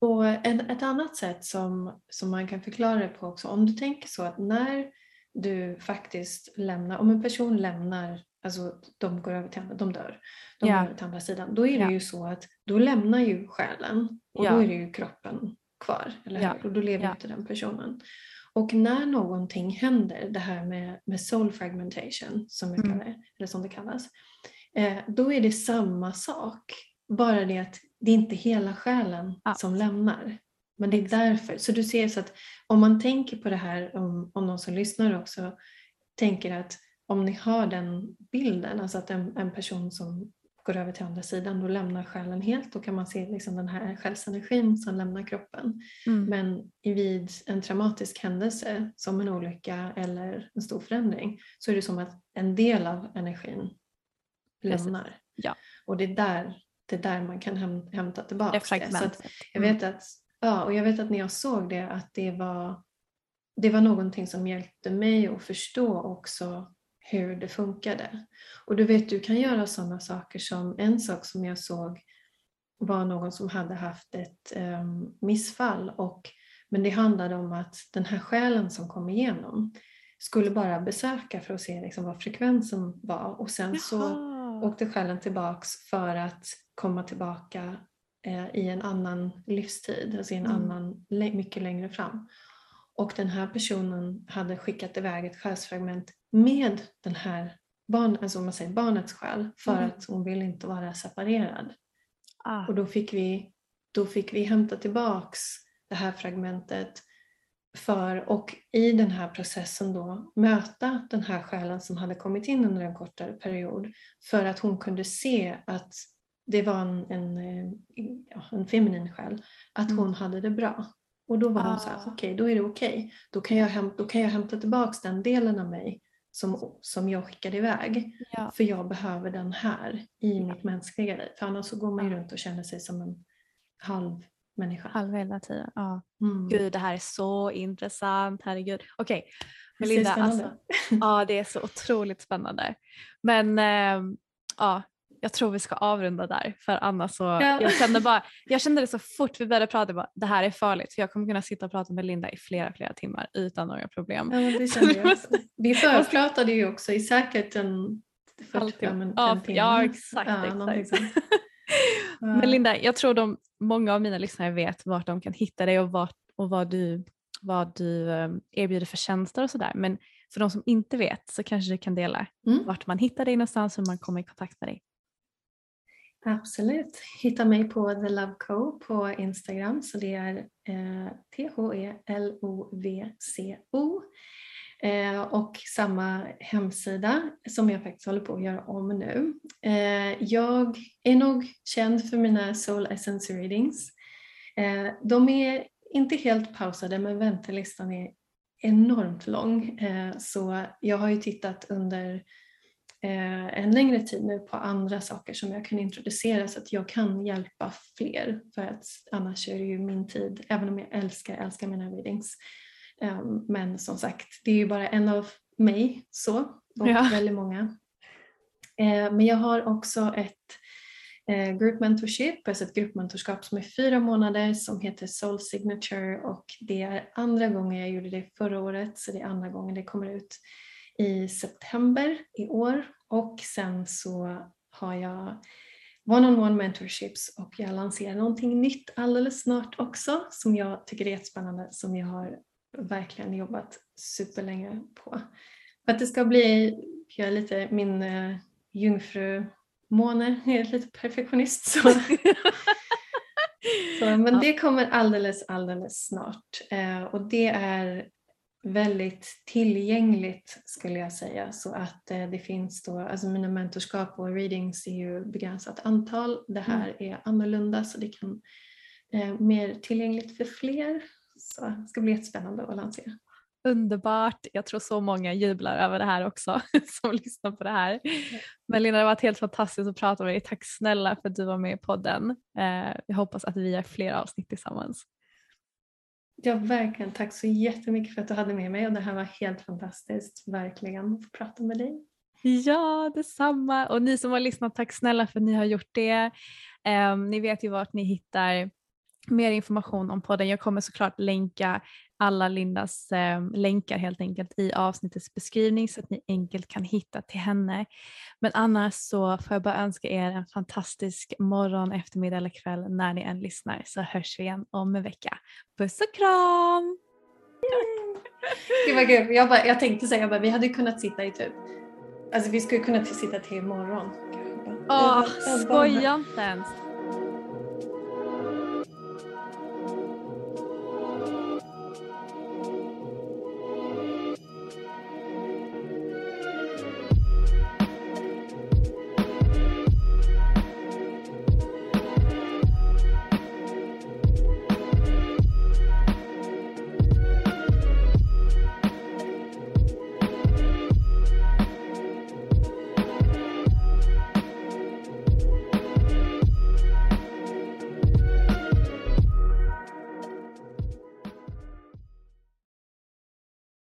och en, ett annat sätt som, som man kan förklara det på också, om du tänker så att när du faktiskt lämnar, om en person lämnar, alltså de går över till andra, de dör, de Ja. går över till andra sidan, då är det Ja. ju så att då lämnar ju själen och Ja. då är det ju kroppen kvar, eller hur? Och då lever inte den personen. Och när någonting händer, det här med, med soul fragmentation som, Mm. kallar det, eller som det kallas, eh, då är det samma sak. Bara det att det är inte hela själen Ja. som lämnar. Men det är därför. Så du ser så att om man tänker på det här, om, om någon som lyssnar också tänker att om ni har den bilden, alltså att en, en person som går över till andra sidan, då lämnar själen helt. Då kan man se liksom den här själsenergin som lämnar kroppen. Mm. Men vid en traumatisk händelse som en olycka eller en stor förändring så är det som att en del av energin lämnar. Ja. Och det är där, det är där man kan häm, hämta tillbaka det. Så jag, vet att, ja, och jag vet att när jag såg det att det var, det var någonting som hjälpte mig att förstå också hur det funkade. Och du vet, du kan göra sådana saker som en sak som jag såg var någon som hade haft ett em, missfall och men det handlade om att den här själen som kom igenom skulle bara besöka för att se liksom vad frekvensen var och sen så Jaha. åkte själen tillbaks för att komma tillbaka eh, i en annan livstid, alltså i en Mm. annan, mycket längre fram. Och den här personen hade skickat iväg ett själsfragment med den här barn, alltså man säger barnets själ för Mm. att hon vill inte vara separerad. Ah. Och då fick vi, då fick vi hämta tillbaks det här fragmentet för och i den här processen då möta den här själen som hade kommit in under en kortare period för att hon kunde se att det var en, en, eh, ja, en feminin själ, att Mm. hon hade det bra. Och då var hon så här, Ah. okej då är det okej. Då, kan jag häm- då kan jag hämta tillbaks den delen av mig som, som jag skickade iväg. Ja. För jag behöver den här i mitt mänskliga liv. För annars så går man ju Ja. runt och känner sig som en halv människa. Halva hela tiden. Ja. Mm. Gud, det här är så intressant. Herregud. Okej, det Melinda. Alltså, ja, det är så otroligt spännande. Men ehm, ja, jag tror vi ska avrunda där för annars så, Ja. jag kände bara, jag kände det så fort vi började prata, bara, det här är farligt för jag kommer kunna sitta och prata med Linda i flera, flera timmar utan några problem. Ja, det (laughs) kände jag. Vi förpratade ju också i säkert en 45 Halvtimme. en, Ja, en timme. ja, exakt, Ja, exakt. (laughs) Men Linda, jag tror de, många av mina lyssnare vet vart de kan hitta dig och, vart, och vad du, vad du eh, erbjuder för tjänster och sådär. Men för de som inte vet så kanske du kan dela Mm. vart man hittar dig någonstans och hur man kommer i kontakt med dig. Absolut. Hitta mig på The Love Co på Instagram. Så det är eh, T-H-E-L-O-V-C-O. Eh, och samma hemsida som jag faktiskt håller på att göra om nu. Eh, jag är nog känd för mina Soul Essence Readings. Eh, de är inte helt pausade men väntelistan är enormt lång. Eh, så jag har ju tittat under en längre tid nu på andra saker som jag kan introducera så att jag kan hjälpa fler. För att annars är det ju min tid, även om jag älskar, älskar mina readings. Eh, men som sagt, det är ju bara en av mig så och Ja. väldigt många. Eh, men jag har också ett eh, group mentorship, alltså ett gruppmentorskap som är fyra månader som heter Soul Signature och det är andra gången jag gjorde det förra året så det är andra gången det kommer ut i september i år och sen så har jag one-on-one mentorships och jag lanserar någonting nytt alldeles snart också som jag tycker är jättespännande som jag har verkligen jobbat superlänge på. För att det ska bli, jag är lite min uh, jungfrumåne, (laughs) jag är lite perfektionist så (laughs) så, men det kommer alldeles, alldeles snart. Eh, och det är väldigt tillgängligt skulle jag säga. Så att eh, det finns då, alltså mina mentorskap och readings är ju begränsat antal. Det här är annorlunda så det kan eh, mer tillgängligt för fler. Så det ska bli jättespännande att lansera. underbart. Jag tror så många jublar över det här också (laughs) som lyssnar på det här. Men Linda, det har varit helt fantastiskt att prata med dig. Tack snälla för att du var med i podden. Eh, jag hoppas att vi gör fler avsnitt tillsammans. Ja, verkligen. Tack så jättemycket för att du hade med mig och det här var helt fantastiskt, verkligen, att få prata med dig. Ja, detsamma. Och ni som har lyssnat, tack snälla för att ni har gjort det. Um, ni vet ju vart ni hittar mer information om podden. Jag kommer såklart länka alla Lindas eh, länkar helt enkelt i avsnittets beskrivning så att ni enkelt kan hitta till henne. Men annars så får jag bara önska er en fantastisk morgon, eftermiddag eller kväll när ni än lyssnar så hörs vi igen om en vecka. Puss och kram! Gud vad kul. Jag, bara, jag tänkte säga att vi hade kunnat sitta i typ, alltså vi skulle kunna sitta till imorgon. Åh, skoja inte ens.